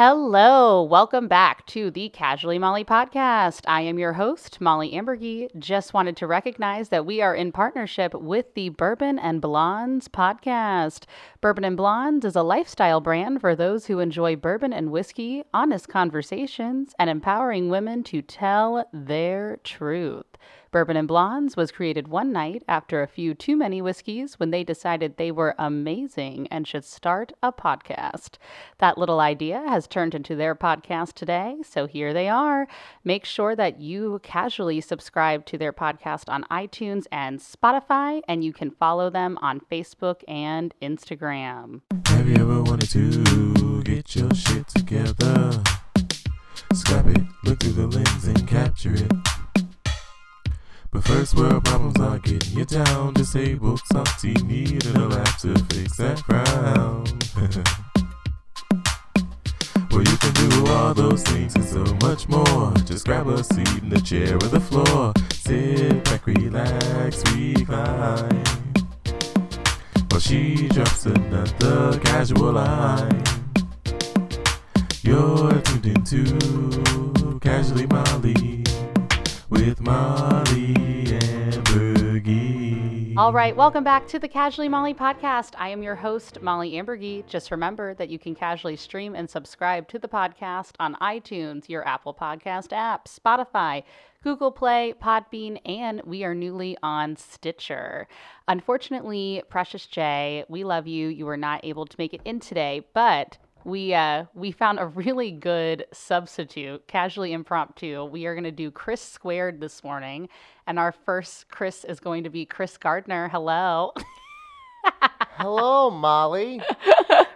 Hello, welcome back to the Casually Mollie podcast. I am your host, Mollie Amburgey. Just wanted to recognize that we are in partnership with the Bourbon and Blondes podcast. Bourbon and Blondes is a lifestyle brand for those who enjoy bourbon and whiskey, honest conversations, and empowering women to tell their truth. Bourbon and Blondes was created one night after a few too many whiskeys when they decided they were amazing and should start a podcast. That little idea has turned into their podcast today, so here they are. Make sure that you casually subscribe to their podcast on iTunes and Spotify, and you can follow them on Facebook and Instagram. Have you ever wanted to get your shit together? Scrap it, look through the lens and capture it. But first world problems are getting you down. Disabled, salty, needing a laugh to fix that frown. well, you can do all those things and so much more. Just grab a seat in the chair or the floor. Sit back, relax, recline. While she drops another casual line. You're tuned into Casually Mollie with Mollie and. All right, welcome back to the Casually Mollie podcast. I am your host, Mollie Amburgey. Just remember that you can casually stream and subscribe to the podcast on iTunes, your Apple Podcast app, Spotify, Google Play, Podbean, and we are newly on Stitcher. Unfortunately, Precious J, we love you. You were not able to make it in today, but we uh we found a really good substitute casually impromptu we are going to do chris squared this morning and our first chris is going to be chris gardner hello Hello, Mollie.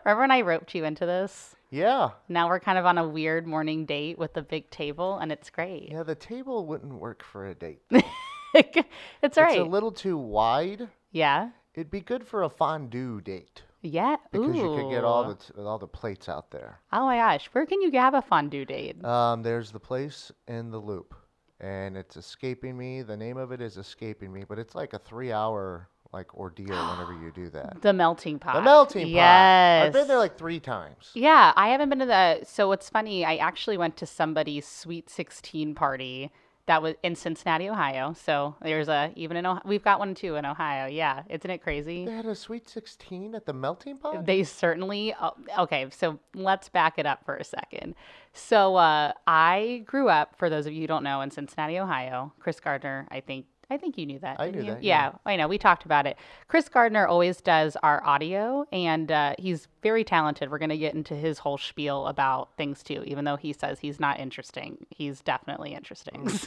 remember when i roped you into this Yeah. now we're kind of on a weird morning date with a big table and it's great Yeah, the table wouldn't work for a date. it's all It's right a little too wide. yeah It'd be good for a fondue date yeah because you could get all the t- all the plates out there. oh my gosh where can you have a fondue date Um, there's the place in the loop, and it's escaping me. The name of it is escaping me, but it's like a three-hour like ordeal whenever you do that. the melting pot The melting pot. yes I've been there like three times. Yeah, I haven't been to the. So what's funny, I actually went to somebody's sweet 16 party that was in Cincinnati, Ohio. So there's a even in Ohio, we've got one too in Ohio. Yeah, isn't it crazy? They had a sweet sixteen at the melting pot. They certainly. oh, Okay, so let's back it up for a second. So uh, I grew up, for those of you who don't know, in Cincinnati, Ohio. Chris Gardner, I think. I think you knew that. I knew you? that, Yeah, yeah. I know. We talked about it. Chris Gardner always does our audio, and uh, he's very talented. We're going to get into his whole spiel about things too, even though he says he's not interesting. He's definitely interesting.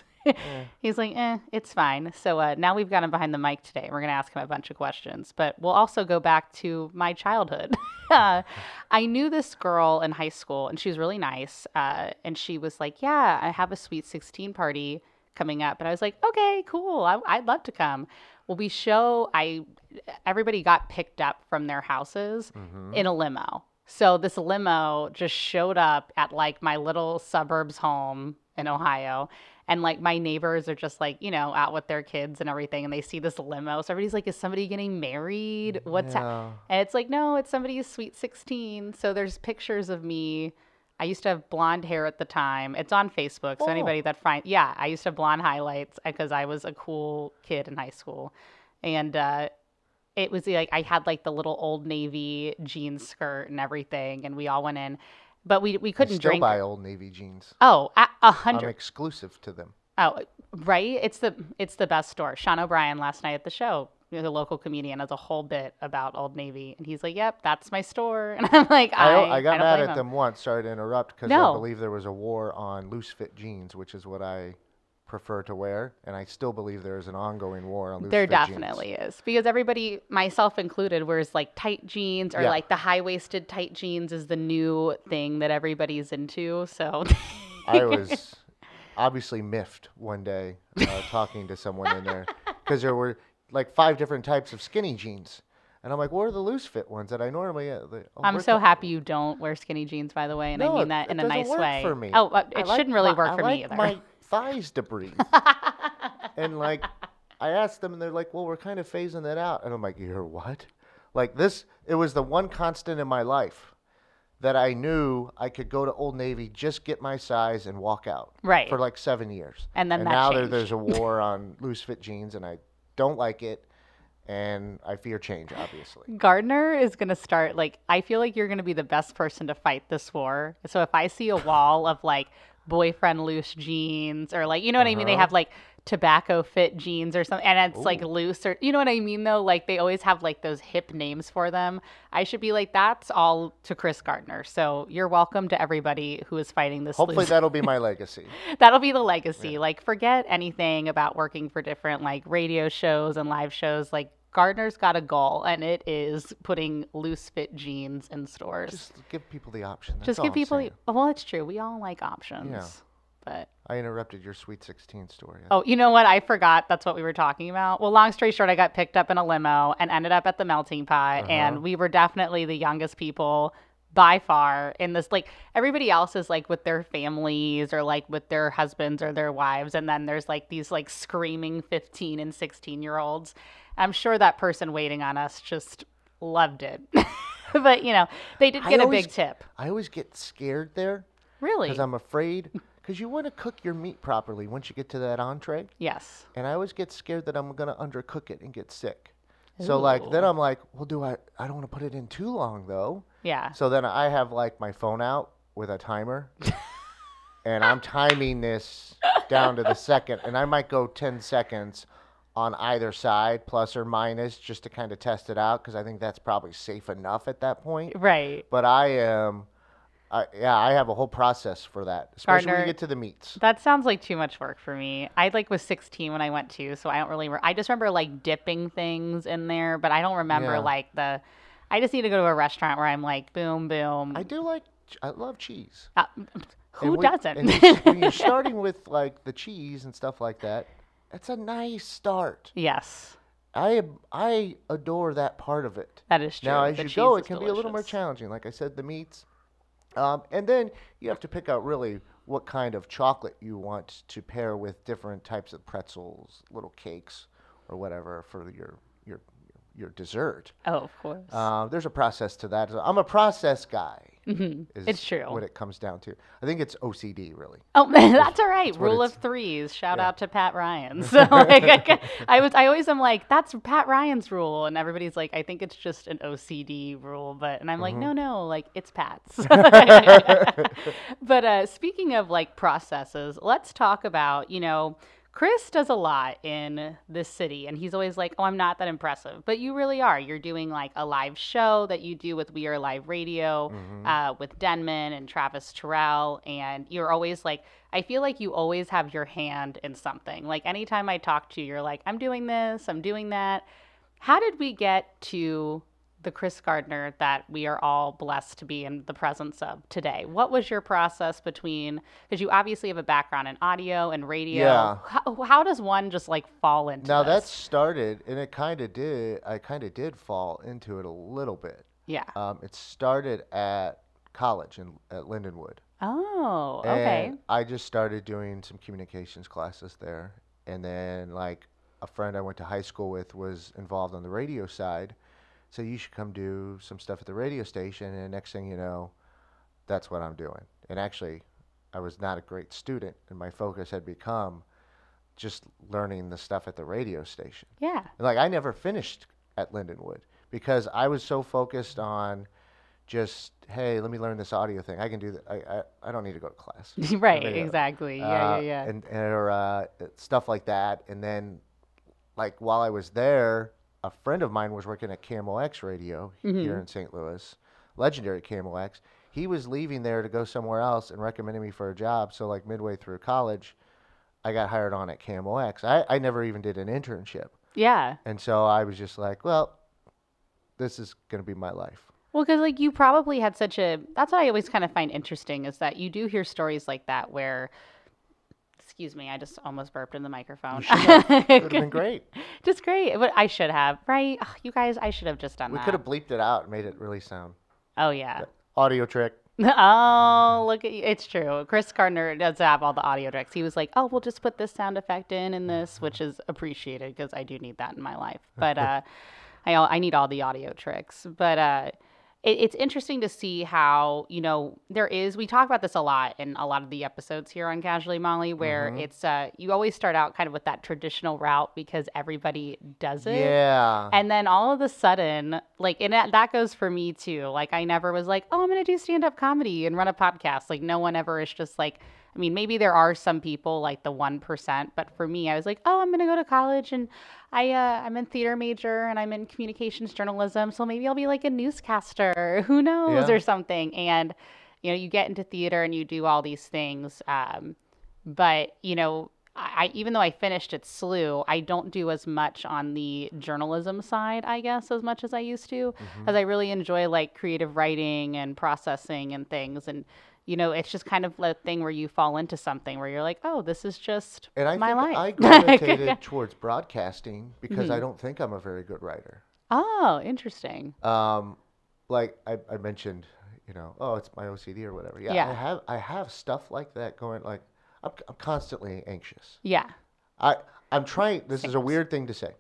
He's like, eh, it's fine. So uh, now we've got him behind the mic today. We're going to ask him a bunch of questions, but we'll also go back to my childhood. uh, I knew this girl in high school, and she was really nice. Uh, and she was like, yeah, I have a sweet 16 party coming up. And I was like, okay, cool. I, I'd love to come. Well, we show, I, everybody got picked up from their houses mm-hmm. in a limo. So this limo just showed up at like my little suburbs home in Ohio. And like my neighbors are just like, you know, out with their kids and everything. And they see this limo. So everybody's like, is somebody getting married? What's hap-" Yeah. And it's like, no, it's somebody's sweet 16. So there's pictures of me. I used to have blonde hair at the time. It's on Facebook. So Oh. anybody that finds, yeah, I used to have blonde highlights because I was a cool kid in high school. And, uh, it was like I had like the little old navy jean skirt and everything, and we all went in, but we we couldn't still drink. buy Old Navy jeans. Oh, a, a I'm hundred. exclusive to them. Oh, right. It's the it's the best store. Sean O'Brien last night at the show, the local comedian, has a whole bit about Old Navy, and he's like, "Yep, that's my store." And I'm like, I, I, I got don't mad at him. them once. Sorry to interrupt, because No. I believe there was a war on loose fit jeans, which is what I prefer to wear, and I still believe there is an ongoing war on loose There fit jeans. There definitely is because everybody, myself included, wears like tight jeans or Yeah. like the high waisted tight jeans is the new thing that everybody's into. So I was obviously miffed one day uh, talking to someone in there because there were like five different types of skinny jeans, and I'm like, "What are the loose fit ones that I normally?" Uh, oh, I'm so ta- happy you don't wear skinny jeans, by the way, and I mean that it in a nice work way. for me. Oh, uh, it shouldn't really my- work I for like me either. My thighs to breathe. and like, I asked them, and they're like, "Well, we're kind of phasing that out." And I'm like, "You're what?" Like this, it was the one constant in my life that I knew I could go to Old Navy, just get my size, and walk out. Right. For like seven years. And then that now there, there's a war on loose fit jeans, and I don't like it, and I fear change, obviously. Gardner is going to start like I feel like you're going to be the best person to fight this war. So if I see a wall of like boyfriend loose jeans or like you know what I mean they Uh-huh. have like tobacco fit jeans or something and it's like loose or you know what I mean though like they always have like those hip names for them. I should be like that's all to Chris Gardner. So you're welcome to everybody who is fighting this Hopefully loose that'll be my legacy. That'll be the legacy. Like, forget anything about working for different like radio shows and live shows. Like, Gardner's got a goal, and it is putting loose fit jeans in stores. Just, Just give people the option. That's all give people. The, well, it's true. We all like options. Yeah. But I interrupted your Sweet 16 story. oh, you know what? I forgot. That's what we were talking about. Well, long story short, I got picked up in a limo and ended up at the melting pot, Uh-huh. and we were definitely the youngest people by far in this like everybody else is like with their families or like with their husbands or their wives and then there's like these like screaming 15 and 16 year olds i'm sure that person waiting on us just loved it but you know they did I get a always- big tip I always get scared there really because I'm afraid, because you want to cook your meat properly once you get to that entree. yes and I always get scared that I'm gonna undercook it and get sick. So like then I'm like, well, do I? I don't want to put it in too long though. yeah So then I have like my phone out with a timer, and I'm timing this down to the second, and I might go 10 seconds on either side, plus or minus, just to kind of test it out, because I think that's probably safe enough at that point. right But I am, I, yeah, I have a whole process for that, especially when you get to the meats. That sounds like too much work for me. I like was 16 when I went to, so I don't really. Re- I just remember like dipping things in there, but I don't remember Yeah. like the. I just need to go to a restaurant where I'm like boom boom. I do like, I love cheese. Uh, who when- doesn't? When you're starting with like the cheese and stuff like that, that's a nice start. yes, I I adore that part of it. that is true. Now, as The you go, it can be a little more challenging. Like I said, the meats, um, and then you have to pick out really what kind of chocolate you want to pair with different types of pretzels, little cakes, or whatever for your your your dessert. Oh, of course. Uh, there's a process to that. I'm a process guy. Mhm. Is It's true. What it comes down to. I think it's OCD really. Oh, that's all right. That's Rule of threes. Shout yeah. out to Pat Ryan. So like, I, I was, I always am like, that's Pat Ryan's rule, and everybody's like, I think it's just an OCD rule, but and I'm like, no, Mm-hmm. no, like it's Pat's. but uh, speaking of like processes, let's talk about you know. Chris does a lot in this city, and he's always like, "Oh, I'm not that impressive," but you really are. You're doing like a live show that you do with We Are Live Radio, uh, with Denman and Travis Terrell, and you're always like, I feel like you always have your hand in something. Like anytime I talk to you, you're like, "I'm doing this, I'm doing that." How did we get to the Chris Gardner that we are all blessed to be in the presence of today? What was your process between, because you obviously have a background in audio and radio. Yeah. How, how does one just like fall into Now that started, and it kind of did. I kind of did fall into it a little bit. Yeah. Um, it started at college in at Lindenwood. Oh, okay. And I just started doing some communications classes there. And then, like, a friend I went to high school with was involved on the radio side. So you should come do some stuff at the radio station. And next thing you know, that's what I'm doing. And actually, I was not a great student, and my focus had become just learning the stuff at the radio station. Yeah. And, like I never finished at Lindenwood because I was so focused on just hey, let me learn this audio thing. I can do that. I I, I don't need to go to class. right. Exactly. Yeah. Uh, yeah. Yeah. And or uh, stuff like that. And then, like while I was there, a friend of mine was working at KMOX Radio Mm-hmm. here in St. Louis, legendary KMOX. He was leaving there to go somewhere else and recommended me for a job. So like midway through college, I got hired on at Camel I, I never even did an internship. yeah. And so I was just like, well, this is going to be my life. Well, because like you probably had such a. That's what I always kind of find interesting is that you do hear stories like that where. Excuse me, I just almost burped in the microphone. It would have been great. just great. But I should have, right? Ugh, you guys, I should have just done We that. could have bleeped it out and made it really sound. Oh yeah. Audio trick. Oh, look at you. It's true. Chris Gardner does have all the audio tricks. He was like, "Oh, we'll just put this sound effect in and this," which is appreciated because I do need that in my life. But uh, I I need all the audio tricks. But uh, it, it's interesting to see how you know there is we talk about this a lot in a lot of the episodes here on casually mollie where Mm-hmm. it's uh you always start out kind of with that traditional route because everybody does it Yeah. and then all of a sudden like and that that goes for me too like i never was like oh i'm gonna do stand-up comedy and run a podcast like no one ever is just like i mean maybe there are some people like the 1% but for me i was like oh i'm gonna go to college and i uh, i'm in theater major and i'm in communications journalism so maybe i'll be like a newscaster who knows Yeah. or something and you know you get into theater and you do all these things um, but you know I, even though I finished at SLU, I don't do as much on the journalism side, I guess, as much as I used to, Mm-hmm. because I really enjoy like creative writing and processing and things. And you know, it's just kind of a thing where you fall into something where you're like, oh, this is just and I my life. I gravitated towards broadcasting because Mm-hmm. I don't think I'm a very good writer. oh, interesting. Um, like I, I mentioned, you know, oh, it's my OCD or whatever. Yeah, Yeah. I have I have stuff like that going. Like I'm, I'm constantly anxious. Yeah. I I'm trying. This is a weird thing to say.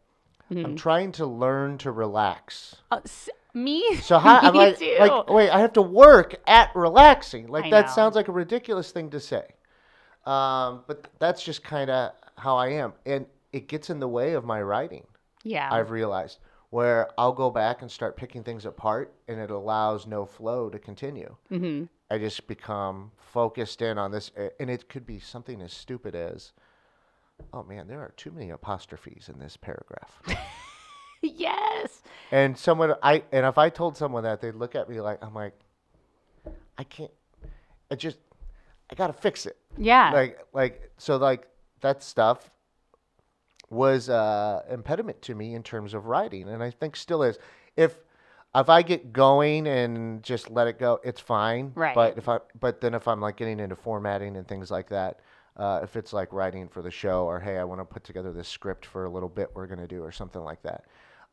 Mm-hmm. I'm trying to learn to relax. Uh, s- me? So how I'm Me like, too. like, wait, I have to work at relaxing. Like I that know. sounds like a ridiculous thing to say. Um, but that's just kind of how I am, and it gets in the way of my writing. yeah. I've realized where I'll go back and start picking things apart, and it allows no flow to continue. mm-hmm. I just become focused in on this, and it could be something as stupid as, "Oh man, there are too many apostrophes in this paragraph." Yes. and someone, I and if I told someone that, they'd look at me like, "I'm like, I can't. I just, I gotta fix it." Yeah. Like, like so, like that stuff was uh impediment to me in terms of writing, and I think still is. If if I get going and just let it go, it's fine. Right. But if I, but then if I'm like getting into formatting and things like that, uh, if it's like writing for the show or hey, I want to put together this script for a little bit we're gonna do or something like that,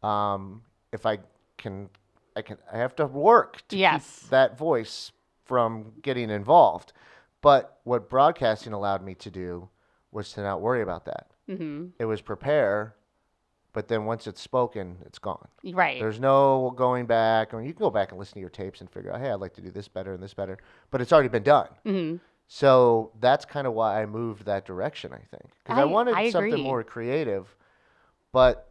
um, if I can, I can, I have to work to Yes. keep that voice from getting involved. But what broadcasting allowed me to do was to not worry about that. mm-hmm. It was prepare, but then once it's spoken, it's gone. Right. There's no going back. I mean, you can go back and listen to your tapes and figure out, hey, I'd like to do this better and this better, but it's already been done. mm-hmm. So that's kind of why I moved that direction, I think. Because I, I- wanted I something more creative, but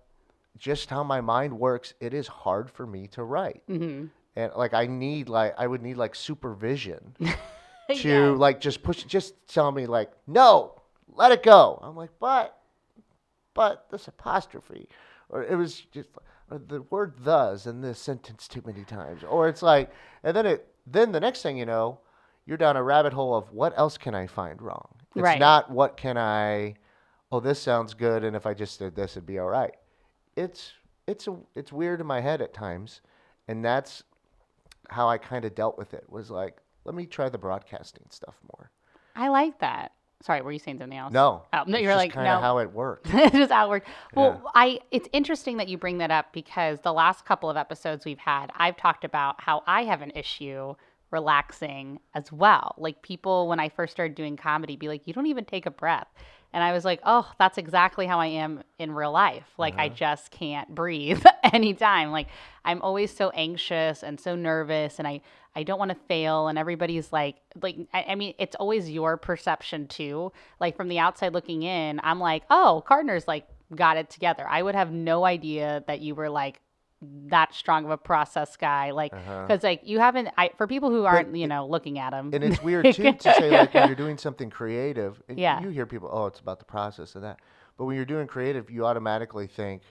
just how my mind works, it is hard for me to write. Mm-hmm. And like I need like I would need like supervision to Yeah. like just push just tell me like no, let it go. I'm like, but but this apostrophe or it was just or the word thus in this sentence too many times. Or it's like and then it then the next thing you know, you're down a rabbit hole of what else can I find wrong? It's Right. not what can I oh this sounds good and if I just did this it'd be all right. It's it's a, it's weird in my head at times and that's how I kind of dealt with it was like let me try the broadcasting stuff more. I like that. Sorry, were you saying something else? No. Oh, no, you're just like, kind no. how it worked. it's just outward. Well, Yeah. I it's interesting that you bring that up because the last couple of episodes we've had, I've talked about how I have an issue relaxing as well. Like people when I first started doing comedy be like, "You don't even take a breath." And I was like, "Oh, that's exactly how I am in real life. Like I uh-huh. just can't breathe anytime. Like I'm always so anxious and so nervous and I I don't want to fail and everybody's like like I, I mean it's always your perception too. Like from the outside looking in, I'm like, "Oh, Gardner's like got it together." I would have no idea that you were like that strong of a process guy like Uh-huh. because like you haven't I for people who aren't you know looking at him and it's weird too to say like when you're doing something creative and Yeah. you hear people oh it's about the process and that but when you're doing creative you automatically think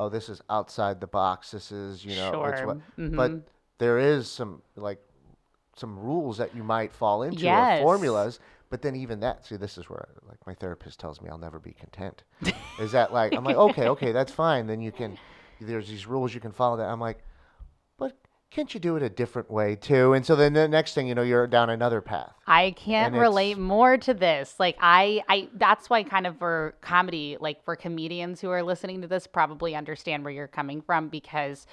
oh this is outside the box this is you know it's Sure. what Mhm. but there is some like some rules that you might fall into Yes. or formulas but then even that see this is where like my therapist tells me i'll never be content is that like i'm like okay okay that's fine then you can there's these rules you can follow that i'm like but can't you do it a different way too and so then the next thing you know you're down another path I can't relate more to this. Like I, I that's why kind of for comedy, like for comedians who are listening to this, probably understand where you're coming from because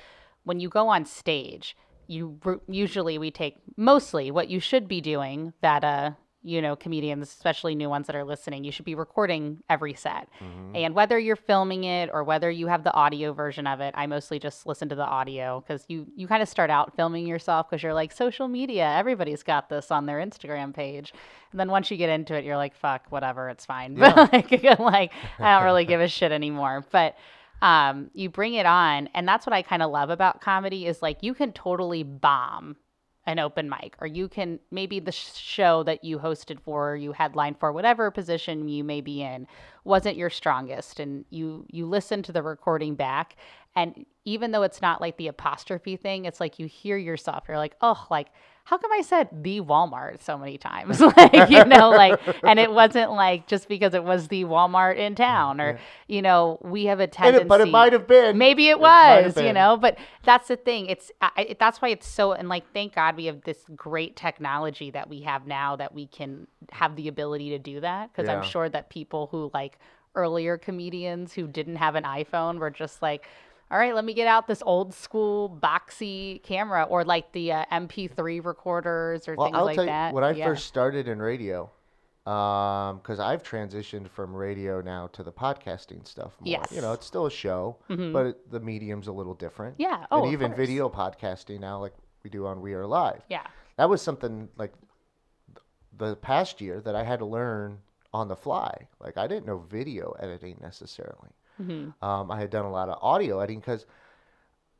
when you go on stage, you usually we take mostly what you should be doing that uh you know, comedians, especially new ones that are listening, you should be recording every set. Mm-hmm. And whether you're filming it or whether you have the audio version of it, I mostly just listen to the audio because you you kind of start out filming yourself because you're like social media, everybody's got this on their Instagram page. And then once you get into it, you're like, fuck, whatever, it's fine. But like, like I don't really give a shit anymore. But um, you bring it on, and that's what I kind of love about comedy is like you can totally bomb an open mic, or you can maybe the show that you hosted for, or you headlined for, whatever position you may be in, wasn't your strongest, and you you listen to the recording back, and even though it's not like the apostrophe thing, it's like you hear yourself, you're like, oh, like how come I said the Walmart so many times? like, you know, like, and it wasn't like just because it was the Walmart in town or, you know, we have a tendency. it, but it might have been. Maybe it have was, you know, but that's the thing. It's, I, that's why it's so, and like, thank God we have this great technology that we have now that we can have the ability to do that. Cause I'm sure that people who like earlier comedians who didn't have an iPhone were just like, all right, let me get out this old school boxy camera or like the uh, MP3 recorders or Well, things I'll like tell that. you, when I Yeah. first started in radio, because I've transitioned from radio now to the podcasting stuff more. You know, it's still a show, but it, the medium's a little different. Yeah. Oh, and even course. video podcasting now, like we do on We Are Live. Yeah. That was something like the past year that I had to learn on the fly. Like I didn't know video editing necessarily. Um, I had done a lot of audio editing because,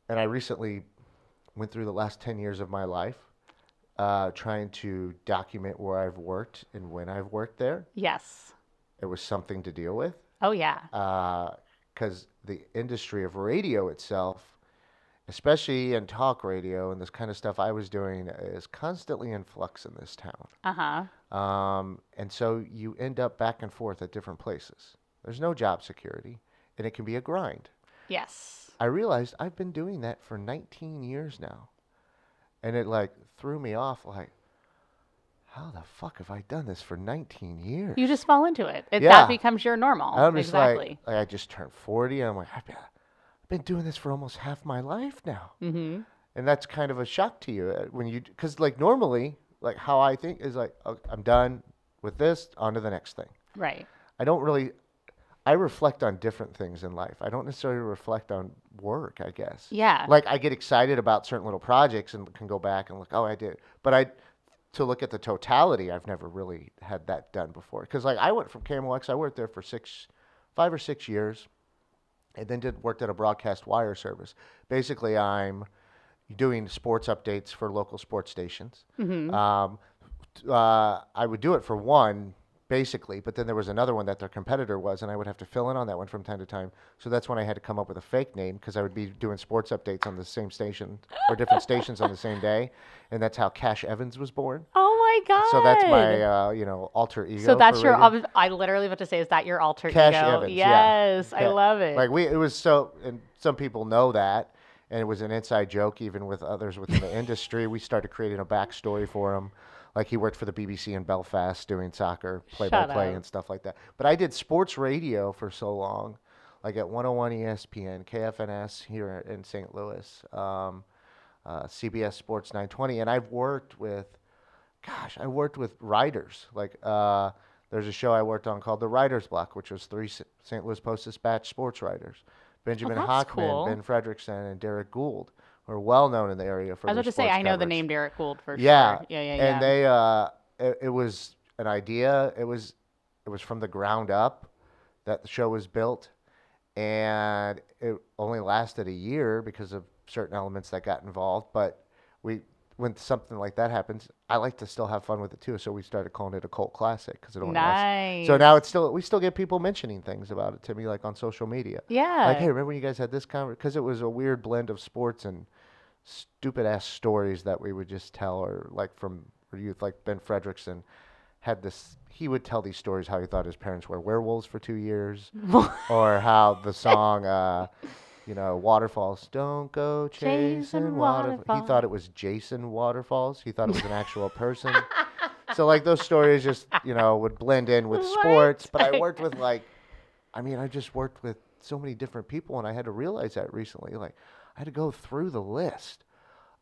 and I recently went through the last ten years of my life uh, trying to document where I've worked and when I've worked there. Yes. It was something to deal with Oh, yeah. because the industry of radio itself, especially in talk radio and this kind of stuff I was doing, is constantly in flux in this town. Uh huh. Um, and so you end up back and forth at different places. There's no job security, and it can be a grind. Yes. I realized I've been doing that for 19 years now. And it like threw me off like, how the fuck have I done this for 19 years? You just fall into it. it Yeah. That becomes your normal. I'm just exactly. like, like, I just turned 40 and I'm like, I've been, I've been doing this for almost half my life now. mm-hmm. And that's kind of a shock to you uh, when you, because like normally, like how I think is like, "Oh, I'm done with this, on to the next thing. Right. I don't really I reflect on different things in life. I don't necessarily reflect on work, I guess. Yeah. Like I get excited about certain little projects and can go back and look, oh, I did. But I to look at the totality, I've never really had that done before. Cuz like I went from KMOX, I worked there for 6 5 or 6 years and then did worked at a broadcast wire service. Basically, I'm doing sports updates for local sports stations. Um, uh, I would do it for one, basically, but then there was another one that their competitor was, and I would have to fill in on that one from time to time. So that's when I had to come up with a fake name because I would be doing sports updates on the same station or different stations on the same day, and that's how Cash Evans was born. oh my god. So that's my, uh, you know, alter ego. So that's your. ob- I literally about to say, is that your alter Cash ego? Evans, yeah. yes, I Yeah. love it. Like we, it was so, and some people know that, and it was an inside joke even with others within the industry. We started creating a backstory for him, like he worked for the BBC in Belfast doing soccer play-by-play up. and stuff like that. But I did sports radio for so long, like at 101 ESPN, KFNS here in St. Louis, um, uh, CBS Sports 920, and I've worked with gosh, I worked with writers. Like, uh, there's a show I worked on called The Writer's Block, which was three St. Louis Post Dispatch sports writers Benjamin that's Hochman, cool. Ben Frederickson, and Derrick Goold, are well known in the area for I was about to say, I know the coverage. name Derrick Goold for Yeah, sure. Yeah, yeah, yeah. And they, uh, it, it was an idea. It was, it was from the ground up that the show was built, and it only lasted a year because of certain elements that got involved. But we, when something like that happens, I like to still have fun with it too. So we started calling it a cult classic because it only lasted. nice. So now it's still we still get people mentioning things about it to me like on social media. yeah. Like, hey, remember when you guys had this conversation? Because it was a weird blend of sports and stupid ass stories that we would just tell, or like from youth, like Ben Frederickson had this. He would tell these stories how he thought his parents were werewolves for two years, or how the song, uh, you know, waterfalls don't go chasing Chasing waterfalls. He thought it was Jason Waterfalls. He thought it was an actual person. so like those stories just you know would blend in with sports. But I worked with like, I mean, I just worked with so many different people, and I had to realize that recently. Like, I had to go through the list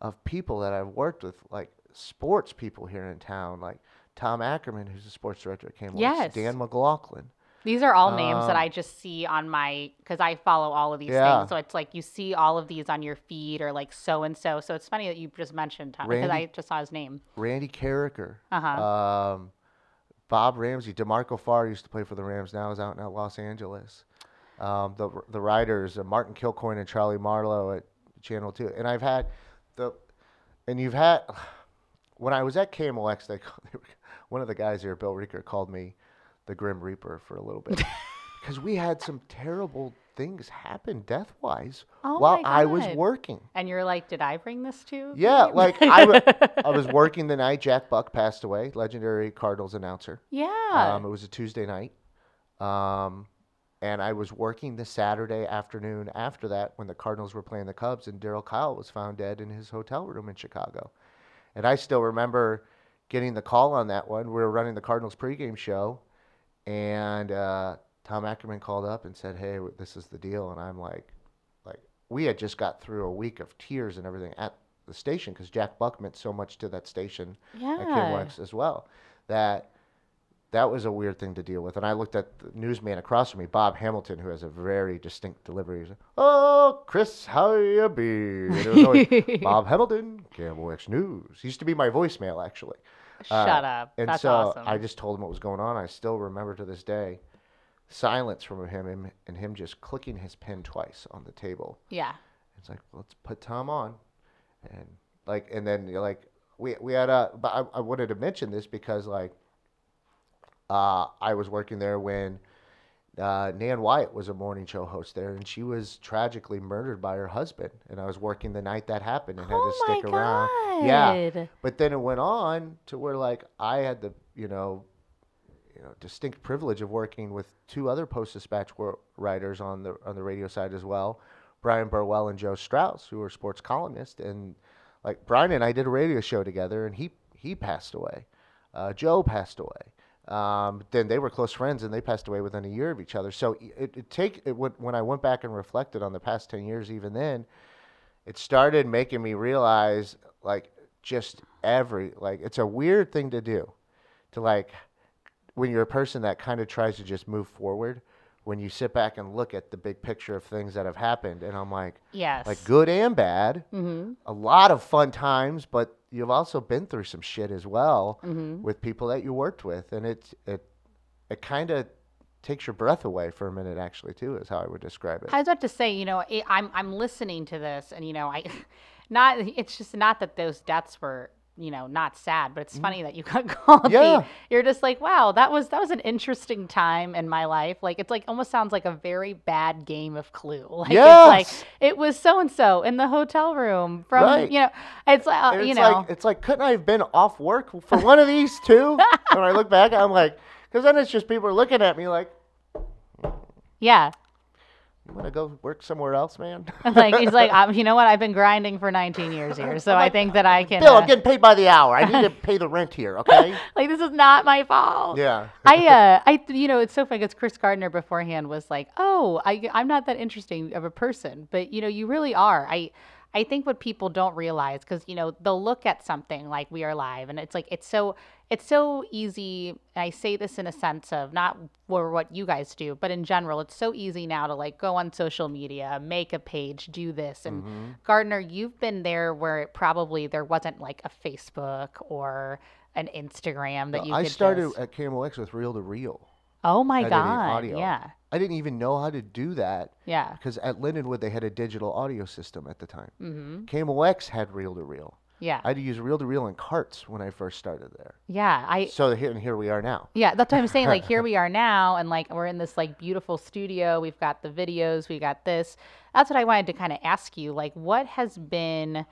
of people that I've worked with, like sports people here in town, like Tom Ackerman, who's the sports director at KMOX. Yes. Dan McLaughlin. These are all names that Um, I just see on my because I follow all of these Yeah. things. So it's like you see all of these on your feed or like so and so. So it's funny that you just mentioned Tom because I just saw his name. Randy Karraker. Uh-huh. Um, Bob Ramsey. DeMarco Farr used to play for the Rams. Now is out in Los Angeles. Um, the the writers uh, Martin Kilcoyne and Charlie Marlowe at Channel Two. And I've had the and you've had when I was at KMOX. They, they were, one of the guys here, Bill Reeker, called me the Grim Reaper for a little bit because we had some terrible things happen death wise Oh while I was working. And you're like, did I bring this to? Yeah, you?" like I, was working the night Jack Buck passed away, legendary Cardinals announcer. yeah. Um, it was a Tuesday night. Um, and I was working the Saturday afternoon after that when the Cardinals were playing the Cubs, and Darryl Kile was found dead in his hotel room in Chicago. And I still remember getting the call on that one. We were running the Cardinals pregame show, and uh, Tom Ackerman called up and said, "Hey, this is the deal." And I'm like, like we had just got through a week of tears and everything at the station because Jack Buck meant so much to that station at yeah. KMOX as well. That that was a weird thing to deal with. And I looked at the newsman across from me, Bob Hamilton, who has a very distinct delivery. He's like, "Oh, Chris, how you be?" And it was always, Bob Hamilton, KMOX News. He used to be my voicemail actually. Uh, Shut up. And That's so awesome. I just told him what was going on. I still remember to this day silence from him and, and him just clicking his pen twice on the table. yeah. It's like, let's put Tom on, and like, and then you're like, we we had a, but I, I wanted to mention this because like, uh, I was working there when uh, Nan Wyatt was a morning show host there, and she was tragically murdered by her husband, and I was working the night that happened and had to oh stick my around. Yeah, but then it went on to where like I had the you know, you know, distinct privilege of working with two other Post Dispatch writers on the on the radio side as well, Bryan Burwell and Joe Strauss, who were sports columnists, and like Bryan and I did a radio show together, and he he passed away, uh, Joe passed away. Um, then they were close friends, and they passed away within a year of each other. So it, it take it when I went back and reflected on the past ten years, even then, it started making me realize like just every like it's a weird thing to do to like when you're a person that kind of tries to just move forward when you sit back and look at the big picture of things that have happened and i'm like Yes. like good and bad Mm-hmm. a lot of fun times but you've also been through some shit as well Mm-hmm. with people that you worked with and it it it kind of takes your breath away for a minute actually too is how i would describe it I was about to say, you know, it, I'm I'm listening to this, and you know, I, not it's just not that those deaths were, you know, not sad, but it's funny that you got called. the- Yeah. you're just like, wow, that was that was an interesting time in my life. Like it's like almost sounds like a very bad game of Clue. Like it's like it was so and so in the hotel room from Right. you know, it's like uh, And you know, like it's like couldn't I have been off work for one of these two? when I look back, I'm like, because then it's just people are looking at me like, yeah. You want to go work somewhere else, man? like he's like, um, you know what? I've been grinding for 19 years here, so I think that I can. Bill, uh, I'm getting paid by the hour. I need to pay the rent here, okay? like this is not my fault. yeah. I uh I you know it's so funny because Chris Gardner beforehand was like, oh, I I'm not that interesting of a person, but you know you really are. I I think what people don't realize because you know they'll look at something like we are live and it's like it's so it's so easy. And I say this in a sense of not for what you guys do, but in general, it's so easy now to like go on social media, make a page, do this. And Mm-hmm. Gardner, you've been there where it probably there wasn't like a Facebook or an Instagram that you I started just- at KMOX with reel to reel. Oh my god! Yeah, I didn't even know how to do that yeah. because at Lindenwood they had a digital audio system at the time. Mm-hmm. KMOX had reel to reel. Yeah, I had to use reel to reel and carts when I first started there. yeah. I So here and here we are now. yeah. That's what I'm saying. Like here we are now, and like we're in this like beautiful studio. We've got the videos. We got this. That's what I wanted to kind of ask you. Like, what has been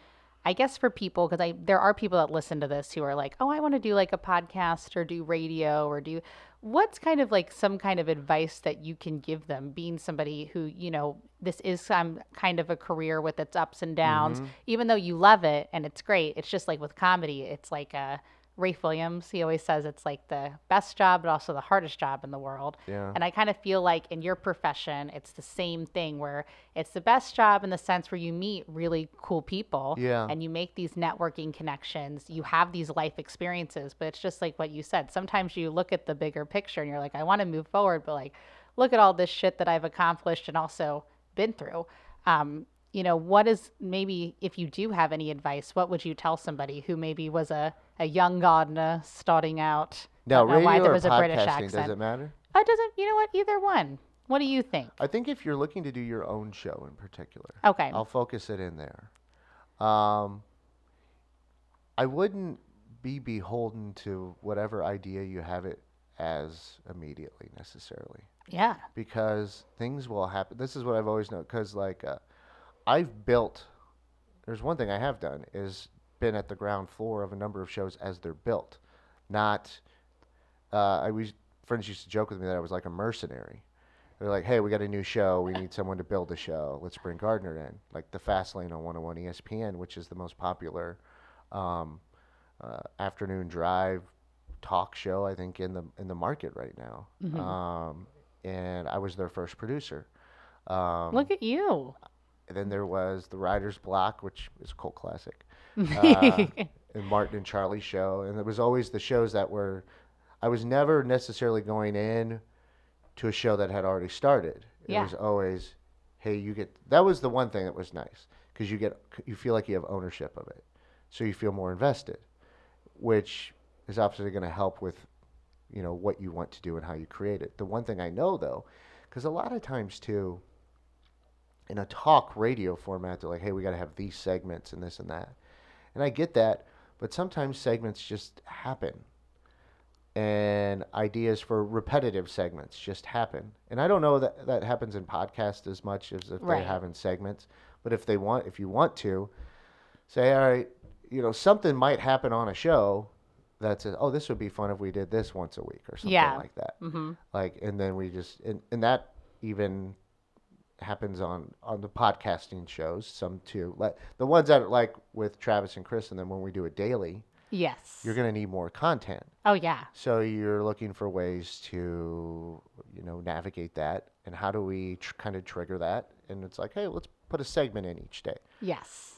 I guess for people, because I there are people that listen to this who are like, oh, I want to do like a podcast or do radio or do what's kind of like some kind of advice that you can give them, being somebody who you know this is some kind of a career with its ups and downs, mm-hmm. even though you love it and it's great. It's just like with comedy, it's like a Rafe Williams, he always says it's like the best job, but also the hardest job in the world. Yeah. And I kind of feel like in your profession, it's the same thing where it's the best job in the sense where you meet really cool people Yeah. and you make these networking connections. You have these life experiences, but it's just like what you said. Sometimes you look at the bigger picture and you're like, I want to move forward, but like, look at all this shit that I've accomplished and also been through. Um, you know, what is maybe if you do have any advice, what would you tell somebody who maybe was a, a young Gardner starting out? Now, radio why there or was a British accent. does it matter? It doesn't, you know what? Either one. What do you think? I think if you're looking to do your own show in particular, Okay. I'll focus it in there. Um, I wouldn't be beholden to whatever idea you have it as immediately necessarily Yeah. because things will happen. This is what I've always known because like uh, I've built. There's one thing I have done is been at the ground floor of a number of shows as they're built, not. Uh, I was friends used to joke with me that I was like a mercenary. They're like, "Hey, we got a new show. We need someone to build a show. Let's bring Gardner in." Like the Fast Lane on 101 ESPN, which is the most popular um, uh, afternoon drive talk show I think in the in the market right now. Um, and I was their first producer. Um, Look at you. and then there was the Writer's Block, which is a cult classic, uh, and Martin and Charlie show, and it was always the shows that were. I was never necessarily going in to a show that had already started. It Yeah. was always, hey, you get. That was the one thing that was nice because you get you feel like you have ownership of it, so you feel more invested, which is obviously going to help with, you know, what you want to do and how you create it. The one thing I know though, because a lot of times too in a talk radio format, they're like, hey, we got to have these segments and this and that. And I get that, but sometimes segments just happen. And ideas for repetitive segments just happen. And I don't know that that happens in podcasts as much as if Right. they have in segments. But if they want, if you want to, say, all right, you know, something might happen on a show that says, oh, this would be fun if we did this once a week or something Yeah. like that mm-hmm. like and then we just and, and that even happens on on the podcasting shows some too like the ones that are like with travis and chris and then when we do it daily Yes. you're going to need more content oh, yeah. so you're looking for ways to you know navigate that and how do we tr- kind of trigger that and it's like hey let's put a segment in each day Yes.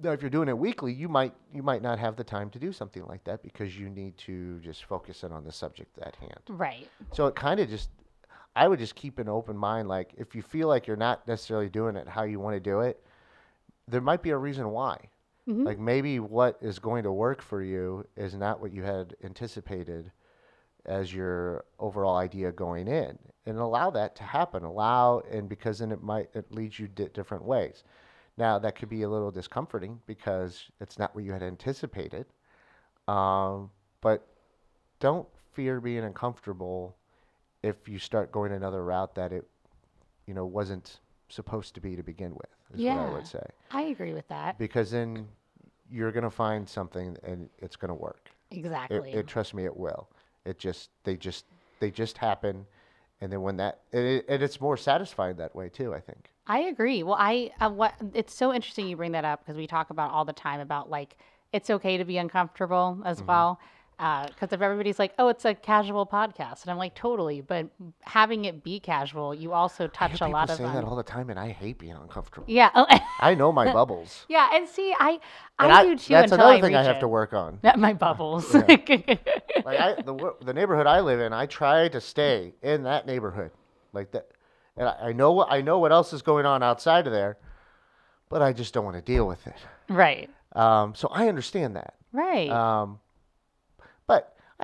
now if you're doing it weekly you might you might not have the time to do something like that because you need to just focus in on the subject at hand Right. so it kind of just, I would just keep an open mind. Like if you feel like you're not necessarily doing it how you want to do it, there might be a reason why. Mhm. Like maybe what is going to work for you is not what you had anticipated as your overall idea going in, and allow that to happen. Allow, and because then it might it leads you di- different ways. Now that could be a little discomforting because it's not what you had anticipated. Um, but don't fear being uncomfortable if you start going another route that it, you know, wasn't supposed to be to begin with. Is what I would say I agree with that. because then you're gonna find something and it's gonna work. It, Exactly. it trust me, it will. It just they just they just happen, and then when that and, it, and it's more satisfying that way too. I think. I agree. Well, I uh, what it's so interesting you bring that up because we talk about all the time about like it's okay to be uncomfortable as Mm-hmm. well. Because if everybody's like, "Oh, it's a casual podcast," and I'm like, "Totally," but having it be casual, you also touch a lot of say that all the time, and I hate being uncomfortable. yeah, oh, I know my bubbles. yeah. And see, I And I, do too That's another I thing I have it. to work on. Not My bubbles. Like I, the the neighborhood I live in, I try to stay in that neighborhood, like that. And I, I know what I know what else is going on outside of there, but I just don't want to deal with it. right. Um, so I understand that. Right. Um,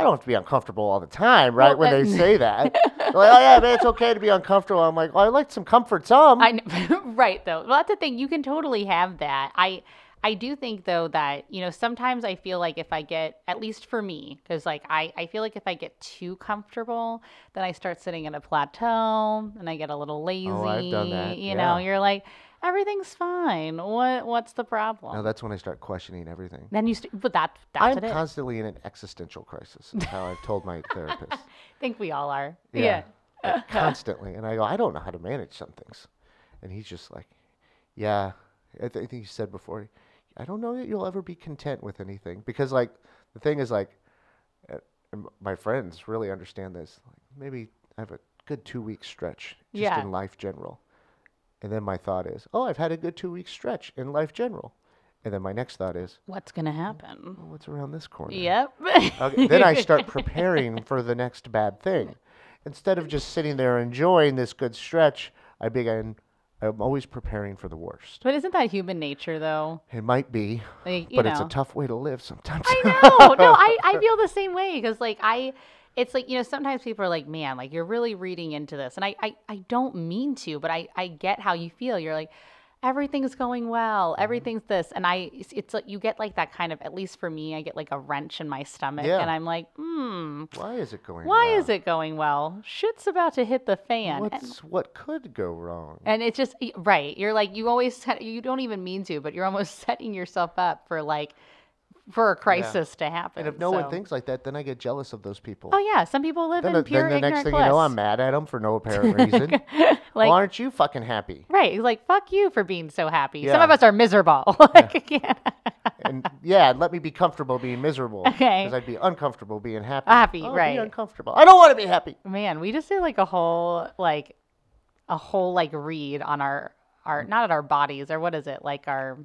I don't have to be uncomfortable all the time, right? Well, when they say that, like, oh yeah, man, it's okay to be uncomfortable. I'm like, well, I like some comfort, some. I kn- right though. Well, that's the thing. You can totally have that. I I do think though that you know sometimes I feel like if I get at least for me because like I I feel like if I get too comfortable then I start sitting in a plateau and I get a little lazy. Oh, I've done that, You know, you're like everything's fine. What what's the problem? now that's when I start questioning everything. then you st- but that that's I'm is. constantly in an existential crisis. Is how I've told my therapist. I think we all are. Yeah. Yeah. Uh, constantly. And I go, I don't know how to manage some things. And he's just like, yeah. I, th- I think he said before, I don't know that you'll ever be content with anything. Because, like, the thing is, like, uh, and my friends really understand this. Like maybe I have a good two week stretch just Yeah. in life general. And then my thought is, oh, I've had a good two week stretch in life general. And then my next thought is, What's gonna happen? Oh, well, what's around this corner? Yep. Okay, then I start preparing for the next bad thing. Instead of just sitting there enjoying this good stretch, I begin. I'm always preparing for the worst. But isn't that human nature, though? It might be, Like, you but know. it's a tough way to live sometimes. I know. No, I, I feel the same way because like I it's like, you know, sometimes people are like, man, like you're really reading into this. And I, I, I don't mean to, but I, I get how you feel. You're like, everything's going well, Mm-hmm. everything's this. And I it's- it's like you get like that kind of at least for me, I get like a wrench in my stomach Yeah. and I'm like, hmm, Why is it going? why wrong? is it going well? Shit's about to hit the fan. And- What's what could go wrong? and it's just right. You're like you always set, you don't even mean to, but you're almost setting yourself up for like for a crisis to happen. And if no one thinks like that, then I get jealous of those people. oh yeah, some people live then, in the, pure then the next thing bliss. you know, I'm mad at them for no apparent reason. like Why aren't you fucking happy? right, like fuck you for being so happy. Some of us are miserable. like, can't- And yeah, let me be comfortable being miserable. Okay. Because I'd be uncomfortable being happy. Happy, oh, I'll right. Be uncomfortable. I don't want to be happy. Man, we just did like a whole like a whole like read on our our mm. not at our bodies or what is it like our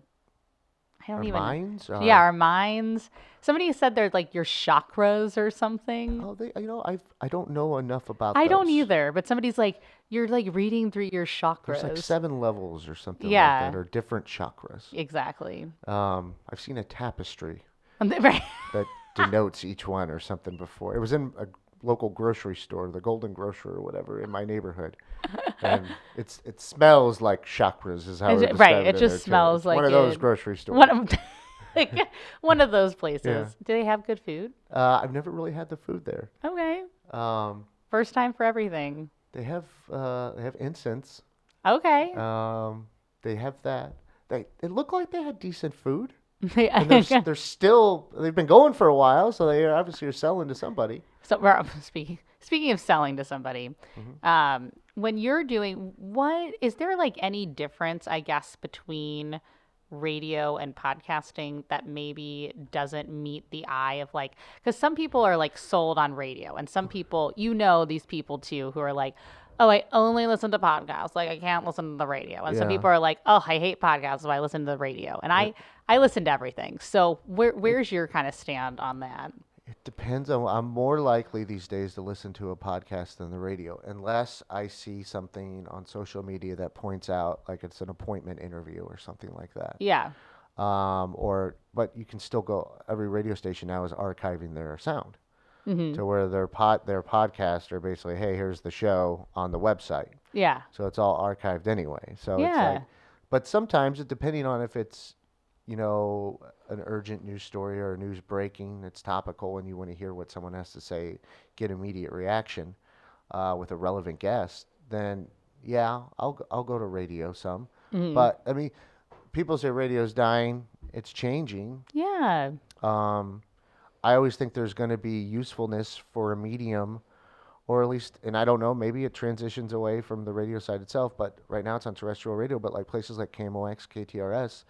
I don't Our even minds. Are, yeah our minds. Somebody said they're like your chakras or something. Oh, they, you know, I I don't know enough about. I don't either, but somebody's like, you're like reading through your chakras. There's like seven levels or something Yeah. like that, or different chakras. Exactly. Um, I've seen a tapestry right. that denotes each one or something before. It was in a local grocery store, the Golden Grocer or whatever, in my neighborhood, and it's it smells like chakras, is how it it- right, described it just there, too. smells like one of those grocery stores. One of like, one of those places. Do they have good food? Uh, I've never really had the food there. Okay. Um, First time for everything. they have uh, they have incense. Okay. Um, they have that. They it looked like they had decent food. And they're, they're still they've been going for a while, so they obviously are selling to somebody. So we're speaking speaking of selling to somebody, Mm-hmm. um, when you're doing what is there like any difference, I guess, between radio and podcasting that maybe doesn't meet the eye of like because some people are like sold on radio and some people you know these people too who are like oh i only listen to podcasts like i can't listen to the radio and some Yeah. people are like oh i hate podcasts so i listen to the radio and i i listen to everything so where where's your kind of stand on that It depends on. I'm more likely these days to listen to a podcast than the radio, unless I see something on social media that points out like it's an appointment interview or something like that. yeah Um, or but you can still go. Every radio station now is archiving their sound Mm-hmm. to where their pod their podcast are basically, hey, here's the show on the website. yeah So it's all archived anyway. So it's Yeah. like, but sometimes it depending on if it's, you know, an urgent news story or news breaking that's topical and you want to hear what someone has to say, get immediate reaction uh, with a relevant guest, then yeah, I'll I'll go to radio some. But I mean, people say radio's dying. It's changing. Yeah. Um, I always think there's going to be usefulness for a medium, or at least, and I don't know, maybe it transitions away from the radio side itself. But right now it's on terrestrial radio. But like places like KMOX, KTRS,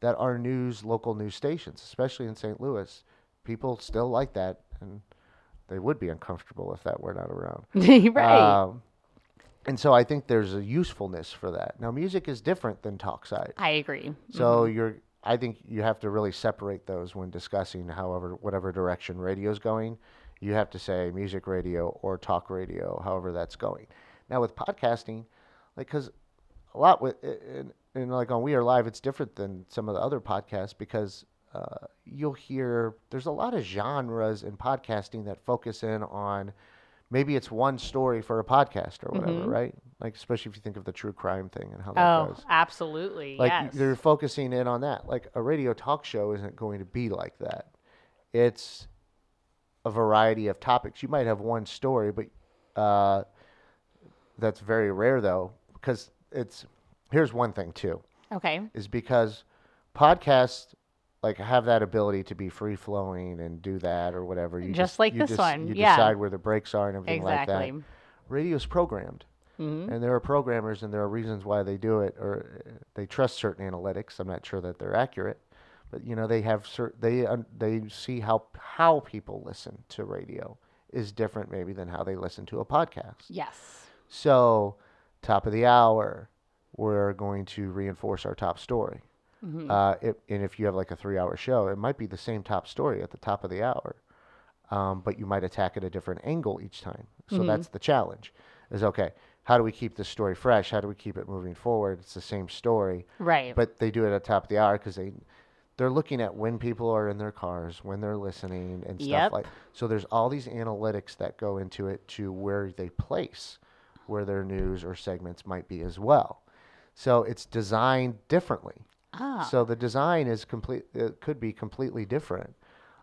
that are news, local news stations, especially in St. Louis, people still like that, and they would be uncomfortable if that were not around. right. Um, and so I think there's a usefulness for that. Now, music is different than talk side. I agree. So you're I think you have to really separate those when discussing however whatever direction radio is going. You have to say music radio or talk radio, however that's going. Now with podcasting, like cuz a lot with and, and like on We Are Live it's different than some of the other podcasts because uh, you'll hear there's a lot of genres in podcasting that focus in on maybe it's one story for a podcast or whatever, right? Like especially if you think of the true crime thing and how that Oh, goes absolutely. like yes. they're focusing in on that like a radio talk show isn't going to be like that it's a variety of topics you might have one story but uh, that's very rare though because it's here's one thing too Okay. is because podcasts like have that ability to be free flowing and do that or whatever you Just like you this just- one, you yeah. decide where the breaks are and everything like Exactly. that radio's programmed Mhm. and there are programmers and there are reasons why they do it or uh, they trust certain analytics i'm not sure that they're accurate but you know they have cer- they un- they see how how people listen to radio is different maybe than how they listen to a podcast. Yes. So, top of the hour, we're going to reinforce our top story. Mhm. Uh, it, and if you have like a three-hour show, it might be the same top story at the top of the hour, um, but you might attack at a different angle each time. So Mhm. that's the challenge. Is okay. How do we keep this story fresh? How do we keep it moving forward? It's the same story, Right. but they do it at the top of the hour because they they're looking at when people are in their cars, when they're listening, and stuff Yep. like. So there's all these analytics that go into it to where they place where their news or segments might be as well. So it's designed differently. Ah. So the design is complete. It could be completely different.